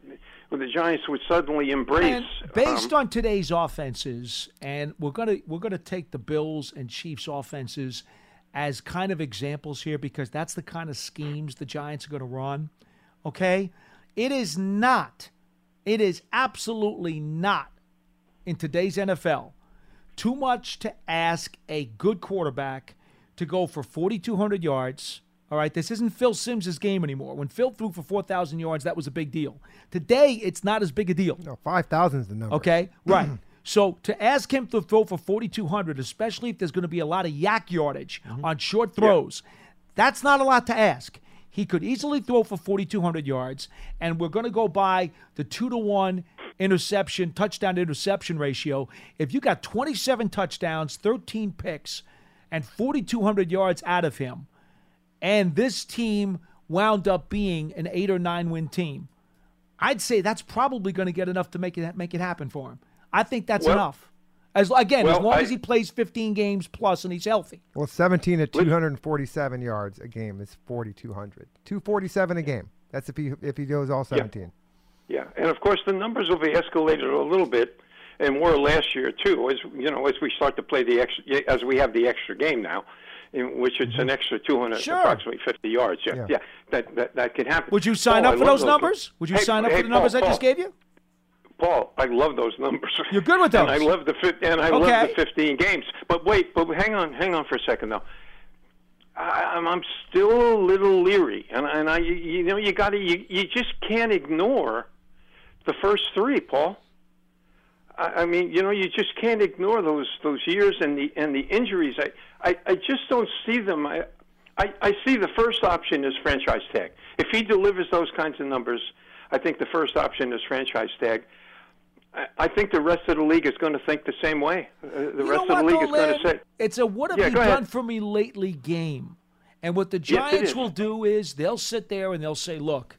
the Giants would suddenly embrace. And based um, on today's offenses, and we're gonna we're gonna take the Bills and Chiefs offenses as kind of examples here because that's the kind of schemes the Giants are going to run. Okay, it is not. It is absolutely not in today's NFL too much to ask a good quarterback to go for 4,200 yards. All right, this isn't Phil Simms' game anymore. When Phil threw for 4,000 yards, that was a big deal. Today, it's not as big a deal. No, 5,000 is the number. Okay, right. so to ask him to throw for 4,200, especially if there's going to be a lot of YAC yardage mm-hmm. on short throws, that's not a lot to ask. He could easily throw for 4,200 yards, and we're going to go by the two to one interception, touchdown to interception ratio. If you got 27 touchdowns, 13 picks, and 4,200 yards out of him, and this team wound up being an eight or nine win team, I'd say that's probably going to get enough to make it make it happen for him. I think that's Well- enough. As again, as long I- as he plays 15 games plus and he's healthy. Well, 17 at 247 yards a game is 4,200. 247 a game. That's if he if he goes all 17. Yeah, and of course the numbers will be escalated a little bit, and were last year too. As you know, as we start to play the extra, as we have the extra game now, in which it's an mm-hmm. extra 200, Sure. approximately 50 yards. Yeah, Yeah. yeah, that, that that can happen. Would you sign Paul, up for love those numbers? Would you Hey, sign up hey, for the numbers Paul, I just gave you? Paul, I love those numbers. You're good with And I love the fif- and I Okay. love the 15 games. But wait, but hang on, hang on for a second though. I, I'm I'm still a little leery, and and I you, you know you got to you you just can't ignore the first three, Paul. I, I mean, you know, you just can't ignore those those years and the and the injuries. I I, I just don't see them. I, I I see the first option is franchise tag. If he delivers those kinds of numbers, I think the first option is franchise tag. I, I think the rest of the league is going to think the same way. Uh, the You rest know of the league though, is going to say, It's a what have Yeah, you go ahead. done for me lately game. And what the Giants is. will do is they'll sit there and they'll say, look,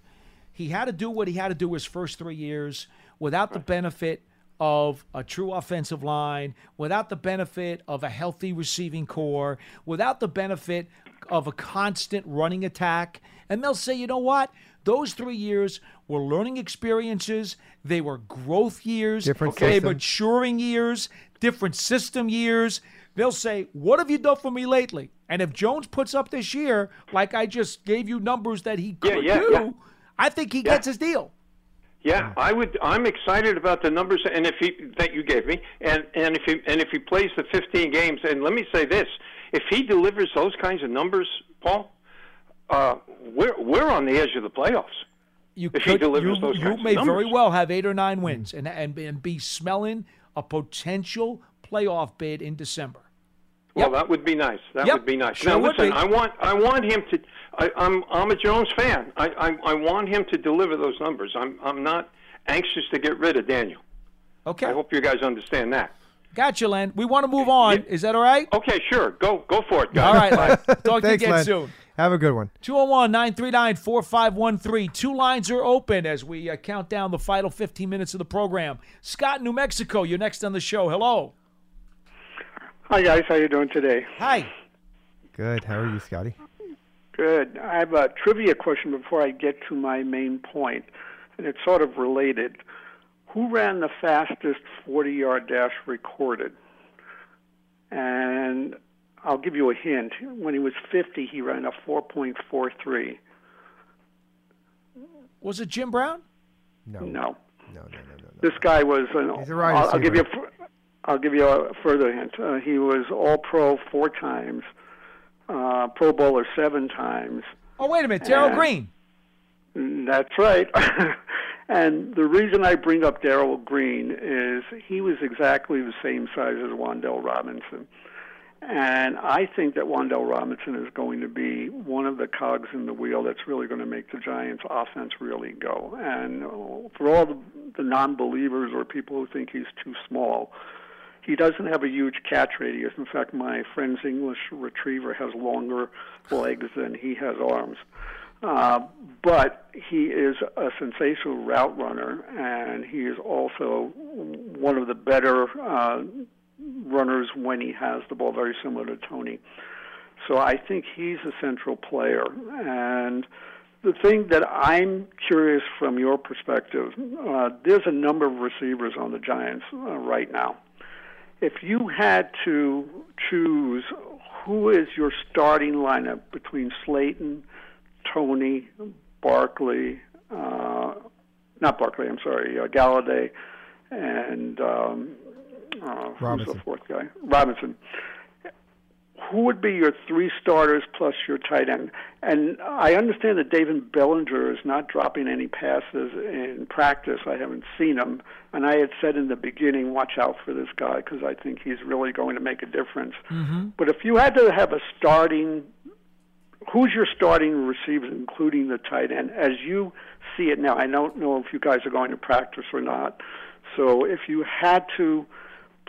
he had to do what he had to do his first three years without the benefit of a true offensive line, without the benefit of a healthy receiving core, without the benefit of a constant running attack. And they'll say, you know what? Those three years were learning experiences. They were growth years. Different they system. maturing years, different system years. They'll say, What have you done for me lately? And if Jones puts up this year, like I just gave you numbers that he Yeah, could yeah, do, yeah. I think he gets his deal. Yeah, I would. I'm excited about the numbers, and if he that you gave me, and and if he and if he plays the 15 games, and let me say this: if he delivers those kinds of numbers, Paul, uh, we're we're on the edge of the playoffs. You if he could, delivers you, those you may of very well have eight or nine wins and, and and be smelling a potential playoff bid in December. Well, that would be nice. That Yep, would be nice. sure now, listen, be. I want I want him to. I, I'm I'm a Jones fan. I, I I want him to deliver those numbers. I'm I'm not anxious to get rid of Daniel. Okay. I hope you guys understand that. Gotcha, Len. We want to move on. Is that all right? Okay, sure. Go go for it, guys. All right, Len. Talk to you again Len. soon. Have a good one. 201 939 4513. Two lines are open as we uh, count down the final 15 minutes of the program. Scott, in New Mexico, you're next on the show. Hello. Hi guys, how you doing today? Hi. Good. How are you, Scotty? Good. I have a trivia question before I get to my main point, and it's sort of related. Who ran the fastest 40-yard dash recorded? And I'll give you a hint. When he was 50, he ran a 4.43. Was it Jim Brown? No. No. No, no, no, no. This guy was an. He's a wide I'll, I'll give you. I'll give you a further hint. Uh, he was All Pro four times, uh, Pro Bowler seven times. Oh, wait a minute. Darrell Green. Mm, That's right. and the reason I bring up Darrell Green is he was exactly the same size as Wan'Dale Robinson. And I think that Wan'Dale Robinson is going to be one of the cogs in the wheel that's really going to make the Giants' offense really go. And for all the, the non-believers or people who think he's too small, he doesn't have a huge catch radius. In fact, my friend's English retriever has longer legs than he has arms. Uh, but he is a sensational route runner, and he is also one of the better uh, runners when he has the ball, very similar to Toney. So I think he's a central player. And the thing that I'm curious from your perspective, uh, there's a number of receivers on the Giants uh, right now. If you had to choose who is your starting lineup between Slayton, Toney, Barkley, uh, not Barkley, I'm sorry, uh, Golladay, and um, uh, who's Robinson. the fourth guy? Robinson. Who would be your three starters plus your tight end? And I understand that David Bellinger is not dropping any passes in practice. I haven't seen him, and I had said in the beginning, watch out for this guy because I think he's really going to make a difference. Mm-hmm. But if you had to have a starting, who's your starting receivers, including the tight end, as you see it now? I don't know if you guys are going to practice or not. So if you had to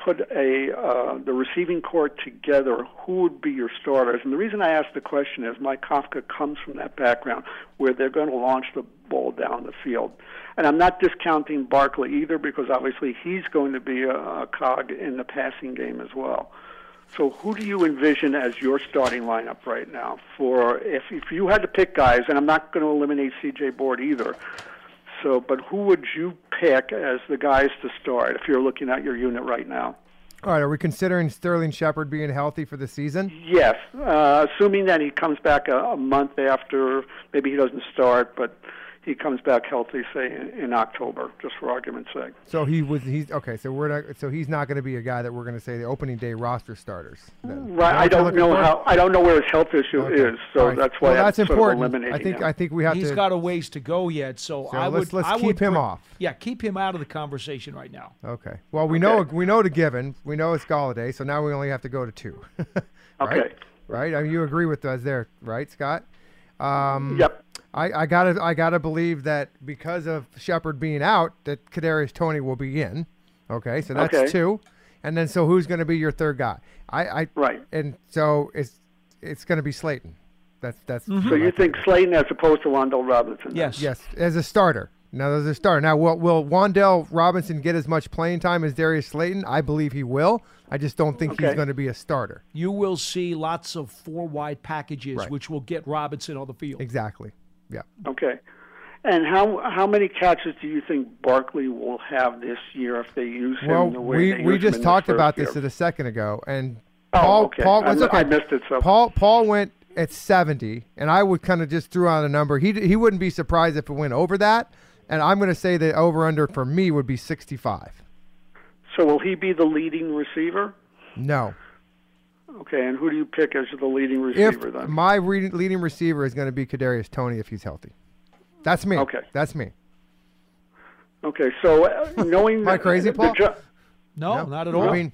put a uh, the receiving court together, who would be your starters? And the reason I ask the question is Mike Kafka comes from that background where they're going to launch the ball down the field. And I'm not discounting Barkley either because obviously he's going to be a, a cog in the passing game as well. So who do you envision as your starting lineup right now for if if you had to pick guys and I'm not going to eliminate CJ Board either. So but who would you pick as the guys to start if you're looking at your unit right now? All right, are we considering Sterling Shepard being healthy for the season? Yes, uh, assuming that he comes back a, a month after maybe he doesn't start but he comes back healthy say in, in October just for argument's sake. So he was he's okay. So we're not. So he's not going to be a guy that we're going to say the opening day roster starters. then. Right, I Is that what don't know for? how I don't know where his health issue Okay. is, so All right. that's why Well, I'm that's sort of important. eliminating I think him. I think we have He's to. got a ways to go yet, so, So I let's- let's I keep would him off. Yeah, keep him out of the conversation right now. Okay. Well, we know we know the given. We know it's Golladay, so now we only have to go to two. right? Okay. Right. I mean, you agree with us there, right, Scott? Um, Yep. I, I gotta I gotta believe that because of Shepard being out, that Kadarius Toney will be in. Okay, so that's Okay. two, and then so who's going to be your third guy? I, I right, and so it's it's going to be Slayton. That's that's. Mm-hmm. So you think Slayton as opposed to Wan'Dale Robinson? Yes. Yes, as a starter. Now, as a starter. Now, will, will Wan'Dale Robinson get as much playing time as Darius Slayton? I believe he will. I just don't think he's going to be a starter. You will see lots of four wide packages, Right. which will get Robinson on the field. Exactly. Yeah. Okay. And how how many catches do you think Barkley will have this year if they use him Well, the way we, they we him just talked about year? this a second ago, and Oh, Paul okay. Paul okay. I missed it, so- Paul Paul went at seventy, and I would kind of just threw out a number. He he wouldn't be surprised if it went over that, and I'm going to say the over under for me would be sixty five. So will he be the leading receiver? No, Okay, and who do you pick as the leading if receiver then? my re- leading receiver is going to be Kadarius Toney if he's healthy, that's me. Okay. that's me. Okay, so uh, knowing Am I crazy, the Paul? Gi- No, not at I all. mean,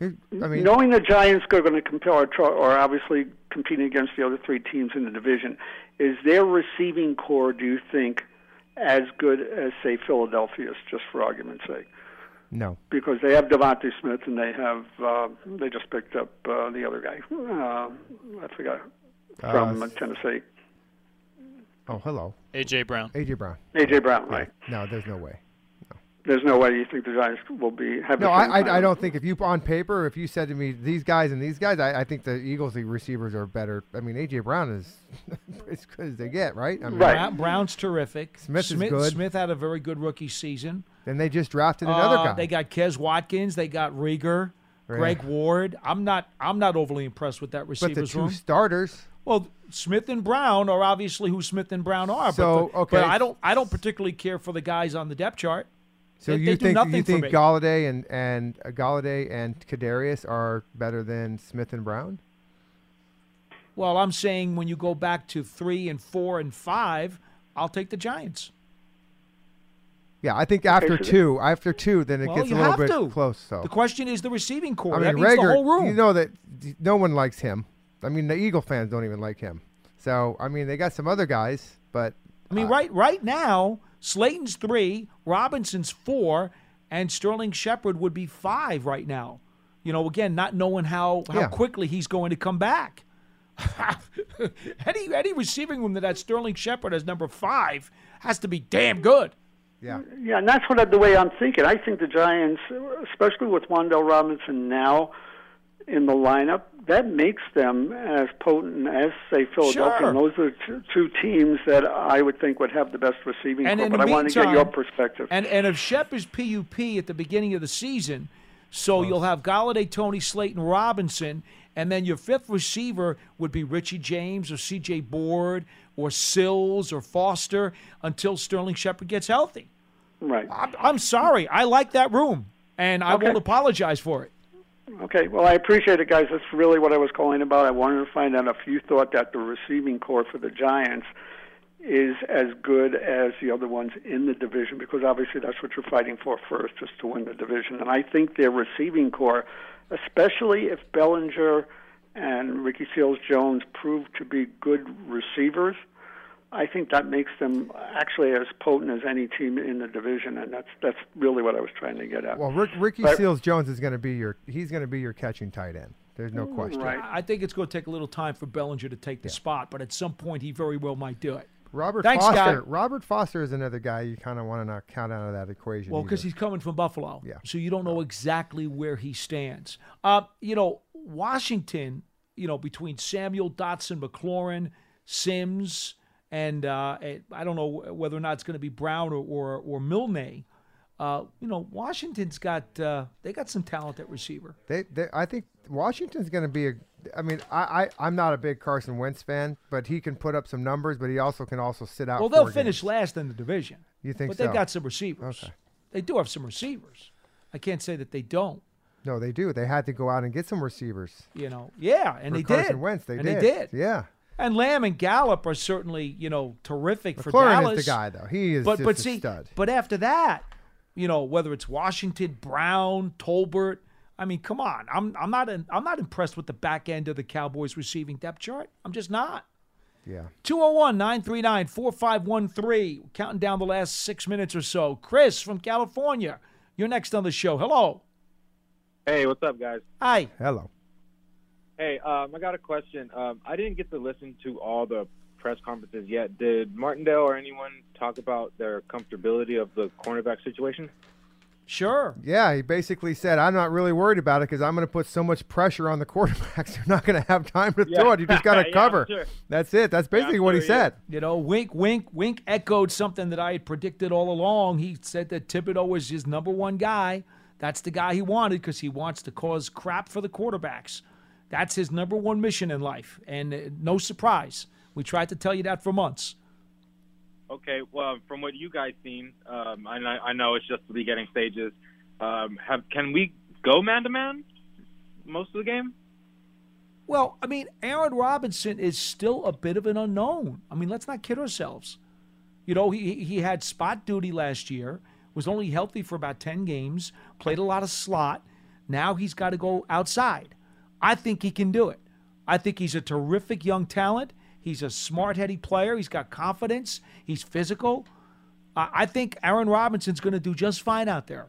I mean, knowing the Giants are going to compare or, try, or obviously competing against the other three teams in the division, is their receiving core, do you think, as good as say Philadelphia's, just for argument's sake? No. Because they have DeVonta Smith and they have uh, they just picked up uh, the other guy. Uh, I forgot from Uh, Tennessee, Oh, hello. AJ Brown. AJ Brown. AJ Brown. Right? No, there's no way. There's no way you think the Giants will be have. No, I, I, I don't think if you on paper, if you said to me these guys and these guys, I, I think the Eagles the receivers are better. I mean, AJ Brown is as good as they get, right? I mean, Brown, Brown's terrific. Smith is good. Smith had a very good rookie season. Then they just drafted another Uh, guy. They got Quez Watkins. They got Reagor, Right. Greg Ward. I'm not. I'm not overly impressed with that receiver. but the two room. starters. Well, Smith and Brown are obviously who Smith and Brown are. So, but the- okay. but I don't. I don't particularly care for the guys on the depth chart. So They- you they think nothing you think me. Golladay and and uh, Golladay and Kadarius are better than Smith and Brown? Well, I'm saying when you go back to three and four and five, I'll take the Giants. Yeah, I think after two, after two, then it Well, gets a little bit to. close. So The question is the receiving core. I that mean, means Reagor, the whole room. you know that no one likes him. I mean, the Eagle fans don't even like him. So I mean, they got some other guys, but I mean, right right now, Slayton's three, Robinson's four, and Sterling Shepard would be five right now. You know, again, not knowing how how Yeah. quickly he's going to come back. any any receiving room that had Sterling Shepard as number five has to be damn good. Yeah. Yeah, and that's what the way I'm thinking. I think the Giants, especially with Wan'Dale Robinson now in the lineup, that makes them as potent as say Philadelphia. Sure. And those are two, two teams that I would think would have the best receiving And core. But I want to get your perspective. And and if Shep is PUP at the beginning of the season, so you'll have Golladay, Toney, Slayton, Robinson, and then your fifth receiver would be Richie James or C.J. Board or Sills or Foster until Sterling Shepard gets healthy. Right. I'm, I'm sorry, I like that room, and I Okay. won't apologize for it. Okay, well, I appreciate it, guys. That's really what I was calling about. I wanted to find out if you thought that the receiving core for the Giants is as good as the other ones in the division, because obviously that's what you're fighting for first, is to win the division. And I think their receiving core, especially if Bellinger and Ricky Seals Jones prove to be good receivers, I think that makes them actually as potent as any team in the division, and that's that's really what I was trying to get at. well, Rick, Ricky But- Seals Jones is going to be your he's going to be your catching tight end. There's no question. I I think it's going to take a little time for Bellinger to take the spot, but at some point he very well might do it. Robert Thanks, Foster. guy. Robert Foster is another guy you kind of want to not count out of that equation. Well, because he's coming from Buffalo. Yeah. So you don't know exactly where he stands. Uh, you know, Washington, you know, between Samuel, Dotson, McLaurin, Sims, and uh, eh, I don't know whether or not it's going to be Brown or, or, or Milne. Uh, you know, Washington's got uh, they got some talent at receiver. They, they, I think Washington's going to be a. I mean, I, I, I'm not a big Carson Wentz fan, but he can put up some numbers, but he also can also sit out. Well, they'll finish games. last in the division. You think But so? they've got some receivers. Okay. They do have some receivers. I can't say that they don't. No, they do. They had to go out and get some receivers. You know, yeah, and For they Carson did. Wentz, they and did. they did. Yeah. And Lamb and Gallup are certainly, you know, terrific for McLaurin Dallas. is the guy, though. He is but just but a see, stud. but after that, you know, whether it's Washington, Brown, Tolbert, I mean, come on, I'm I'm not in, I'm not impressed with the back end of the Cowboys receiving depth chart. I'm just not. Yeah. 201 939 4513. Counting down the last six minutes or so. Chris from California, you're next on the show. Hello. Hey, what's up, guys? Hi. Hello. Hey, um, I got a question. Um, I didn't get to listen to all the press conferences yet. Did Martindale or anyone talk about their comfortability of the cornerback situation? Sure. Yeah, he basically said, "I'm not really worried about it because I'm going to put so much pressure on the quarterbacks. They're not going to have time to throw it. You just got to Yeah, cover. sure. That's it. That's basically what he said. You know, wink, wink, wink echoed something that I had predicted all along. He said that Thibodeaux was his number one guy. That's the guy he wanted because he wants to cause crap for the quarterbacks. That's his number one mission in life. And uh, no surprise. We tried to tell you that for months. Okay, well, from what you guys seen, um, I, know, I know it's just the beginning stages. Um, have can we go man to man most of the game? Well, I mean, Aaron Robinson is still a bit of an unknown. I mean, let's not kid ourselves. You know, he he had spot duty last year, was only healthy for about 10 games, played a lot of slot. Now he's got to go outside. I think he can do it. I think he's a terrific young talent. He's a smart, heady player. He's got confidence. He's physical. I think Aaron Robinson's going to do just fine out there.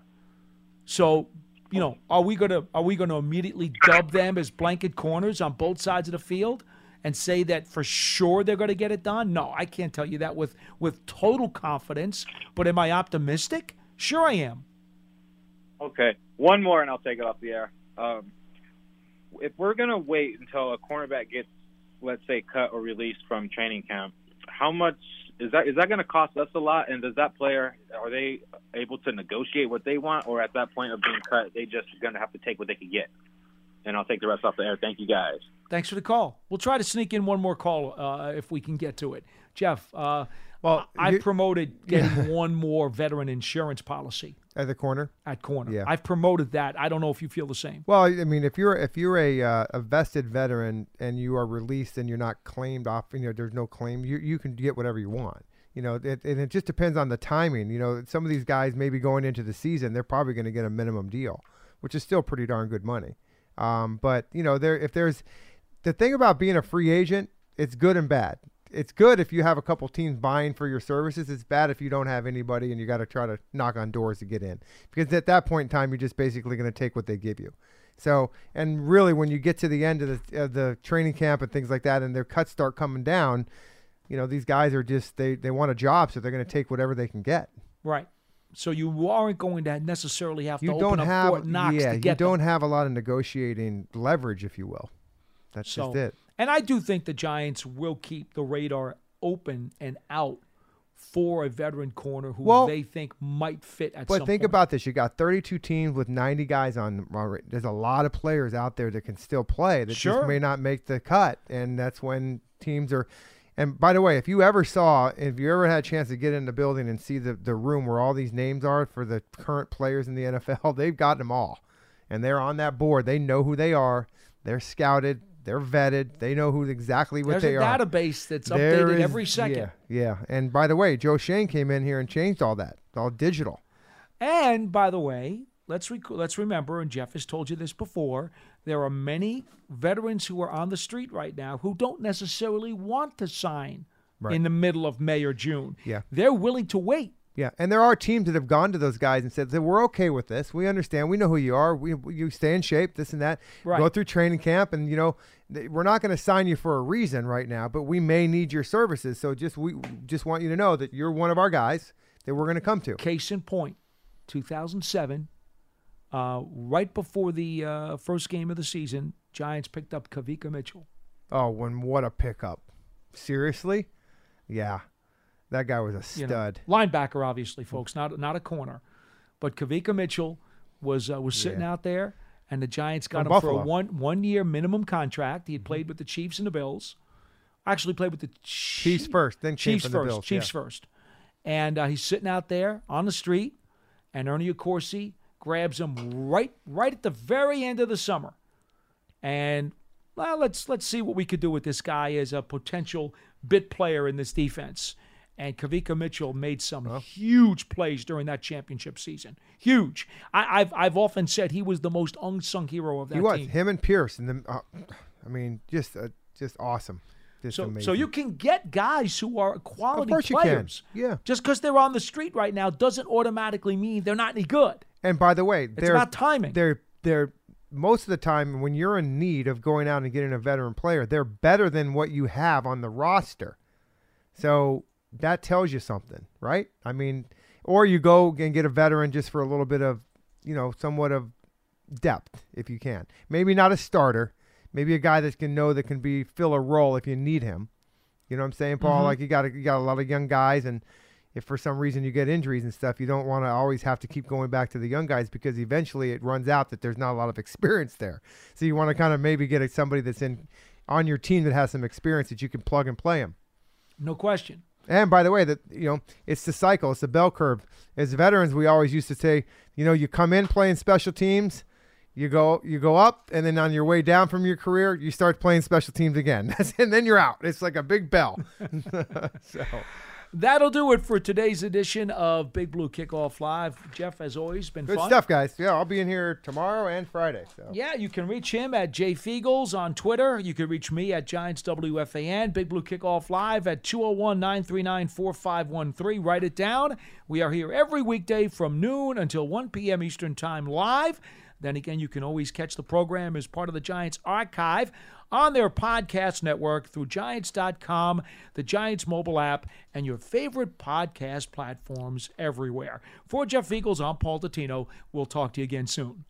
So, you know, are we gonna are we gonna immediately dub them as blanket corners on both sides of the field and say that for sure they're gonna get it done? No, I can't tell you that with with total confidence. But am I optimistic? Sure, I am. Okay, one more and I'll take it off the air. Um, if we're gonna wait until a cornerback gets, let's say, cut or released from training camp, how much is that? Is that going to cost us a lot? And does that player are they able to negotiate what they want, or at that point of being cut, they just going to have to take what they can get? And I'll take the rest off the air. Thank you guys. Thanks for the call. We'll try to sneak in one more call uh, if we can get to it. Jeff, uh, well, I you- promoted getting one more veteran insurance policy At the corner. at corner. Yeah. I've promoted that. I don't know if you feel the same. Well, I mean, if you're if you're a uh, a vested veteran and you are released and you're not claimed off, you know, there's no claim. You you can get whatever you want. You know, it, and it just depends on the timing. You know, some of these guys maybe going into the season, they're probably going to get a minimum deal, which is still pretty darn good money. Um, but you know, there if there's the thing about being a free agent, it's good and bad. It's good if you have a couple teams buying for your services. It's bad if you don't have anybody and you got to try to knock on doors to get in. Because at that point in time, you're just basically going to take what they give you. So, and really, when you get to the end of the of the training camp and things like that, and their cuts start coming down, you know, these guys are just they they want a job, so they're going to take whatever they can get. Right. So you aren't going to necessarily have to You open don't up have Fort Knox yeah, to you get them. don't have a lot of negotiating leverage, if you will. That's So, just it. And I do think the Giants will keep the radar open and out for a veteran corner who Well, they think might fit at But think point. about this: you got 32 teams with 90 guys on. There's a lot of players out there that can still play that Sure. just may not make the cut, and that's when teams are. And by the way, if you ever saw, if you ever had a chance to get in the building and see the the room where all these names are for the current players in the NFL, they've got them all, and they're on that board. They know who they are. They're scouted. They're vetted. They know who exactly what There's they a are. database that's There updated is- every second. Yeah, yeah. And by the way, Joe Schoen came in here and changed all that. All digital. And by the way, let's rec- let's remember, and Jeff has told you this before, there are many veterans who are on the street right now who don't necessarily want to sign Right. in the middle of May or June. Yeah. They're willing to wait. Yeah, and there are teams that have gone to those guys and said that we're okay with this. We understand. We know who you are. We you stay in shape, this and that. Right. Go through training camp, and you know we're not going to sign you for a reason right now, but we may need your services. So just we just want you to know that you're one of our guys that we're going to come to. Case in point, 2007, uh, right before the uh, first game of the season, Giants picked up Kawika Mitchell. Oh, when what a pickup! Seriously, yeah, that guy was a you know, stud. linebacker, obviously, folks, not not a corner, but Kawika Mitchell was uh, was sitting Yeah. out there, and the Giants got From him for a one one year minimum contract. He had played with the Chiefs and the Bills. Actually, played with the Chiefs first, then Chiefs from the first, Bills, Chiefs yeah. first, and uh, he's sitting out there on the street, and Ernie Accorsi grabs him right right at the very end of the summer, and well, let's let's see what we could do with this guy as a potential bit player in this defense. And Kawika Mitchell made some huge plays during that championship season. Huge. I, I've I've often said he was the most unsung hero of that He was team. him and Pierce, and then uh, I mean, just uh, just awesome. Just So, amazing. so you can get guys who are quality course you can. players. Yeah. Just because they're on the street right now doesn't automatically mean they're not any good. And by the way, they're about timing. They're they're most of the time when you're in need of going out and getting a veteran player, they're better than what you have on the roster. So that tells you something, right? I mean, or you go and get a veteran just for a little bit of, you know, somewhat of depth if you can. Maybe not a starter, maybe a guy that can know that can be fill a role if you need him. You know what I'm saying, Paul? Mhm. Like you got a, you got a lot of young guys, and if for some reason you get injuries and stuff, you don't want to always have to keep going back to the young guys because eventually it runs out that there's not a lot of experience there. So you want to kind of maybe get a, somebody that's in on your team that has some experience that you can plug and play them. No question. And by the way, that you know, it's the cycle, it's the bell curve. As veterans, we always used to say, you know, you come in playing special teams, you go you go up, and then on your way down from your career, you start playing special teams again. And then you're out. It's like a big bell. so That'll do it for today's edition of Big Blue Kickoff Live. Jeff, as always, been good fun. stuff, guys. Yeah, I'll be in here tomorrow and Friday. So Yeah, you can reach him at J Feagles on Twitter. You can reach me at Giants WFAN. Big Blue Kickoff Live at 201 939 4513. Write it down. We are here every weekday from noon until 1 p.m. Eastern Time live. Then again, you can always catch the program as part of the Giants archive on their podcast network through Giants.com, the Giants mobile app, and your favorite podcast platforms everywhere. For Jeff Feagles, I'm Paul Dottino. We'll talk to you again soon.